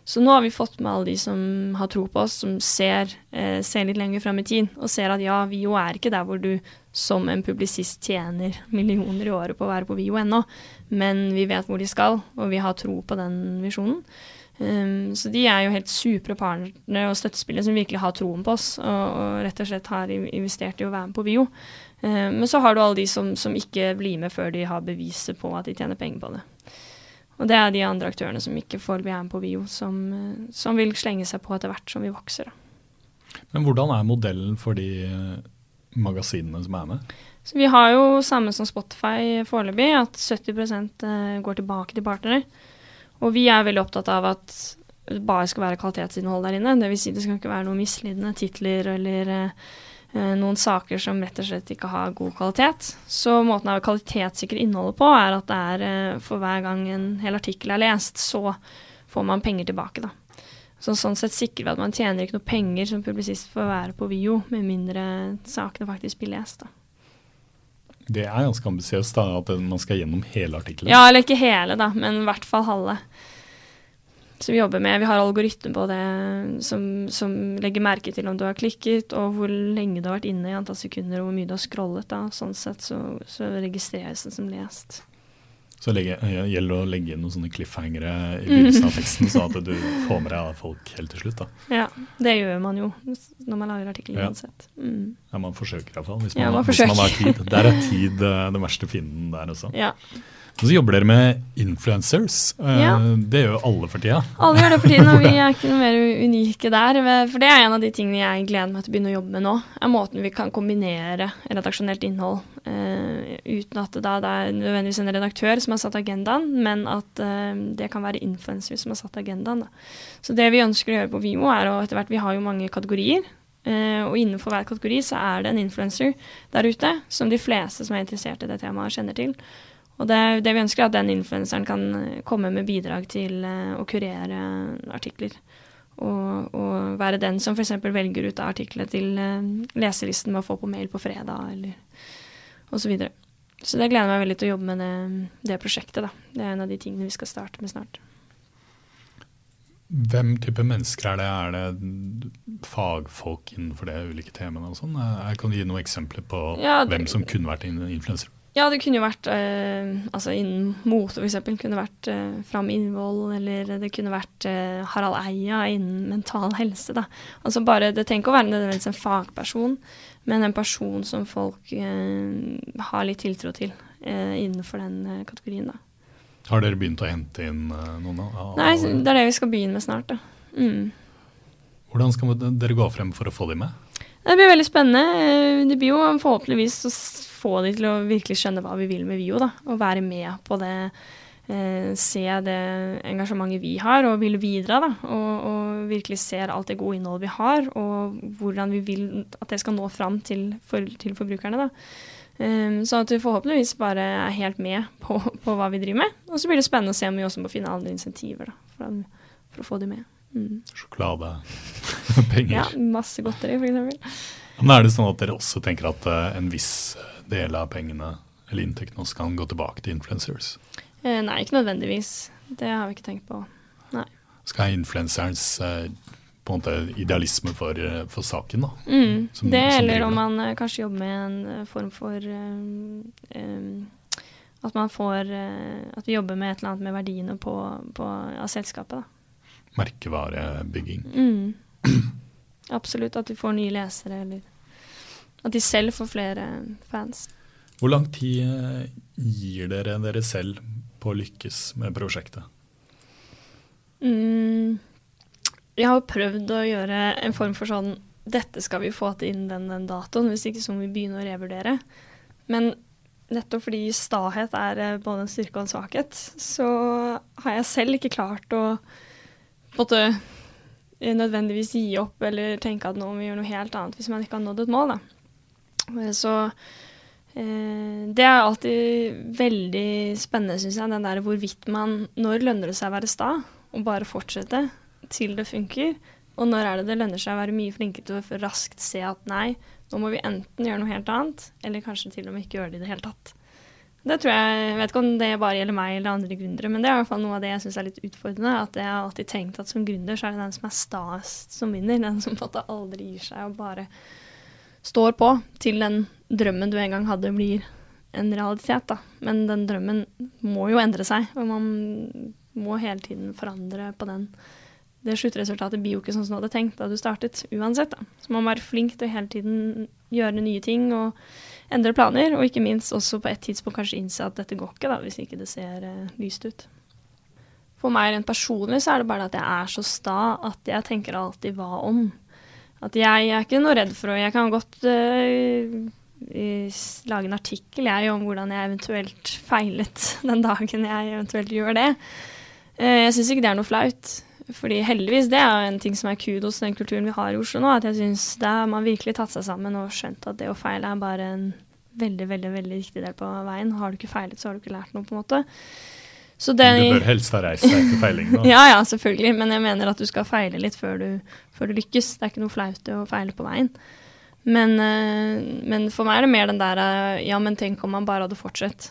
Så nå har vi fått med alle de som har tro på oss, som ser, eh, ser litt lenger fram i tid, og ser at ja, VIO er ikke der hvor du som en publisist tjener millioner i året på å være på VIO ennå, men vi vet hvor de skal, og vi har tro på den visjonen. Um, så de er jo helt supre partnere og støttespillere som virkelig har troen på oss, og, og, rett og slett har investert i å være med på VIO. Um, men så har du alle de som, som, ikke blir med før de har beviset på at de tjener penger på det. Og det er de andre aktørene som ikke får bli med på VIO, som, som vil slenge seg på etter hvert som vi vokser. Men hvordan er modellen for de magasinene som er med? Så vi har jo samme som Spotify foreløpig, at 70 eh, går tilbake til partnere. Og vi er veldig opptatt av at det bare skal være kvalitetsinnhold der inne. Dvs. Si det skal ikke være noen misledende titler eller eh, noen saker som rett og slett ikke har god kvalitet. Så måten å kvalitetssikre innholdet på er at det er eh, for hver gang en hel artikkel er lest, så får man penger tilbake, da. Så sånn sett sikrer vi at man tjener ikke noe penger som publisist for å være på VIO, med mindre sakene faktisk blir lest. da. Det er ganske ambisiøst at man skal gjennom hele artikkelen? Ja, eller ikke hele, da, men i hvert fall halve. Så vi jobber med, vi har algoritmer på det som, som, legger merke til om du har klikket, og hvor lenge du har vært inne i antall sekunder, og hvor mye du har scrollet. da. Sånn sett så, så registreres det som lest. Så legge, gjelder det å legge inn noen sånne cliffhangere i begynnelsen av teksten, sånn at du får med deg folk helt til slutt. da. Ja, det gjør man jo når man lager artikler uansett. Mm. Ja, man forsøker iallfall, hvis, ja, man, hvis man har tid. Der er tid uh, den verste fienden der også. Ja. Og så jobber dere med influencers. Eh, ja. Det gjør jo alle for tida. Alle gjør det for tiden, og vi er ikke noe mer unike der. For det er en av de tingene jeg gleder meg til å begynne å jobbe med nå. er Måten vi kan kombinere redaksjonelt innhold uh, uten at det, da, det er nødvendigvis en redaktør som har satt agendaen, men at uh, det kan være influencers som har satt agendaen. Da. Så det vi ønsker å gjøre på Vimo, er å etter hvert Vi har jo mange kategorier. Uh, og innenfor hver kategori så er det en influencer der ute som de fleste som er interessert i det temaet, kjenner til. Og det, det vi ønsker, er at den influenseren kan eh, komme med bidrag til uh, å kurere artikler. Og, og være den som f.eks. velger ut artiklene til leselisten med å få på mail på fredag, eller osv. Så, videre. så det gleder jeg meg veldig til å jobbe med det, det prosjektet. Da. Det er en av de tingene vi skal starte med snart. Hvem type mennesker er det? Er det fagfolk innenfor det ulike temaene og sånn? Kan du gi noen eksempler på ja, det, hvem som kunne vært influensere? Ja, det kunne jo vært eh, altså innen mote, f.eks. Kunne vært eh, Fram Innvoll, eller det kunne vært eh, Harald Eia innen mental helse. da. Altså bare, Det trenger ikke å være nødvendigvis en fagperson, men en person som folk eh, har litt tiltro til eh, innenfor den eh, kategorien. da. Har dere begynt å hente inn uh, noen? av Nei, det er det vi skal begynne med snart. da. Mm. Hvordan skal dere gå frem for å få dem med? Det blir veldig spennende. Eh, det blir jo forhåpentligvis å få dem til å virkelig skjønne hva vi vil med VIO. da, Og være med på det. Eh, se det engasjementet vi har og vil bidra. da, og, og, virkelig ser alt det gode innholdet vi har, og hvordan vi vil at det skal nå fram til, for, til forbrukerne. da. Um, så at vi forhåpentligvis bare er helt med på, på, hva vi driver med. Og så blir det spennende å se om vi også må finne andre insentiver da, for, for, å få de med. Mm. Sjokolade, penger. Ja, masse godteri f.eks. Men er det sånn at dere også tenker at uh, en viss del av pengene eller inntektene også kan gå tilbake til influencers? Eh, nei, ikke nødvendigvis. Det har vi ikke tenkt på. Nei. Skal influenserens eh, på en måte idealisme for, eh, for saken. da. Mm, som, det, eller om man eh, kanskje jobber med en uh, form for um, At man får At vi jobber med et eller annet med verdiene på, på, av selskapet. da. Merkevarebygging. Mm. Absolutt. At vi får nye lesere, eller at de selv får flere fans. Hvor lang tid gir dere dere selv på å lykkes med prosjektet? Mm. Jeg har prøvd å gjøre en form for sånn Dette skal vi få til innen den, den datoen, hvis ikke så må vi begynne å revurdere. Men nettopp fordi stahet er eh, både en styrke og en svakhet, så har jeg selv ikke klart å måtte eh, nødvendigvis gi opp eller tenke at nå må vi gjøre noe helt annet hvis man ikke har nådd et mål. Da. Så eh, det er alltid veldig spennende, syns jeg, den der hvorvidt man Når lønner det seg å være sta, og bare fortsette? til det funker. Og når er det det lønner seg å være mye flinkere til å raskt se at nei, nå må vi enten gjøre noe helt annet, eller kanskje til og med ikke gjøre det i det hele tatt. Det tror jeg, jeg vet ikke om det bare gjelder meg eller andre gründere, men det er i hvert fall noe av det jeg syns er litt utfordrende. At jeg har alltid tenkt at som gründer så er det den som er staest som vinner. Den som på en måte aldri gir seg og bare står på til den drømmen du en gang hadde, blir en realitet. da. Men den drømmen må jo endre seg, og man må hele tiden forandre på den det sluttresultatet blir jo ikke sånn som du hadde tenkt da du startet, uansett. da. Så man må være flink til å hele tiden gjøre nye ting og endre planer, og ikke minst også på et tidspunkt kanskje innse at dette går ikke, da, hvis ikke det ser uh, lyst ut. For meg rent personlig så er det bare at jeg er så sta at jeg tenker alltid hva om. At jeg, er ikke noe redd for å Jeg kan godt uh, lage en artikkel jeg om hvordan jeg eventuelt feilet den dagen jeg eventuelt gjør det. Uh, jeg syns ikke det er noe flaut. Fordi heldigvis, det er en ting som er kudos til den kulturen vi har i Oslo nå. At jeg syns man virkelig tatt seg sammen og skjønt at det å feile er bare en veldig, veldig veldig viktig del på veien. Har du ikke feilet, så har du ikke lært noe, på en måte. Så det, du bør helst ha reist deg etter feiling, da. ja, ja, selvfølgelig. Men jeg mener at du skal feile litt før du, før du lykkes. Det er ikke noe flaut å feile på veien. Men, uh, men, for meg er det mer den der uh, Ja, men tenk om man bare hadde fortsatt,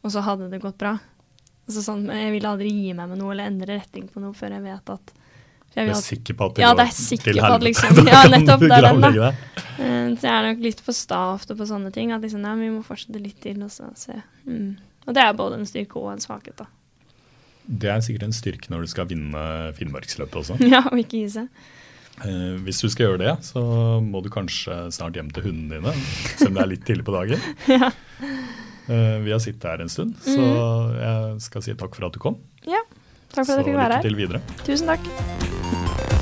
og så hadde det gått bra. Altså sånn, jeg vil aldri gi meg med noe eller endre retning på noe før jeg vet at jeg Du er sikker på at det ja, går til helvete? Liksom, ja, nettopp. Det er den, da. Uh, så jeg er nok litt for sta ofte på sånne ting. At liksom, ja, vi må fortsette litt til og så se. Mm. Og det er både en styrke og en svakhet, da. Det er sikkert en styrke når du skal vinne Finnmarksløpet også. ja, og ikke gi seg. Uh, hvis du skal gjøre det, så må du kanskje snart hjem til hundene dine, selv om det er litt tidlig på dagen. ja. Uh, vi har sittet her en stund, så mm. jeg skal si takk for at du kom. Ja, takk for at jeg fikk være her. Så lykke til videre. Tusen takk.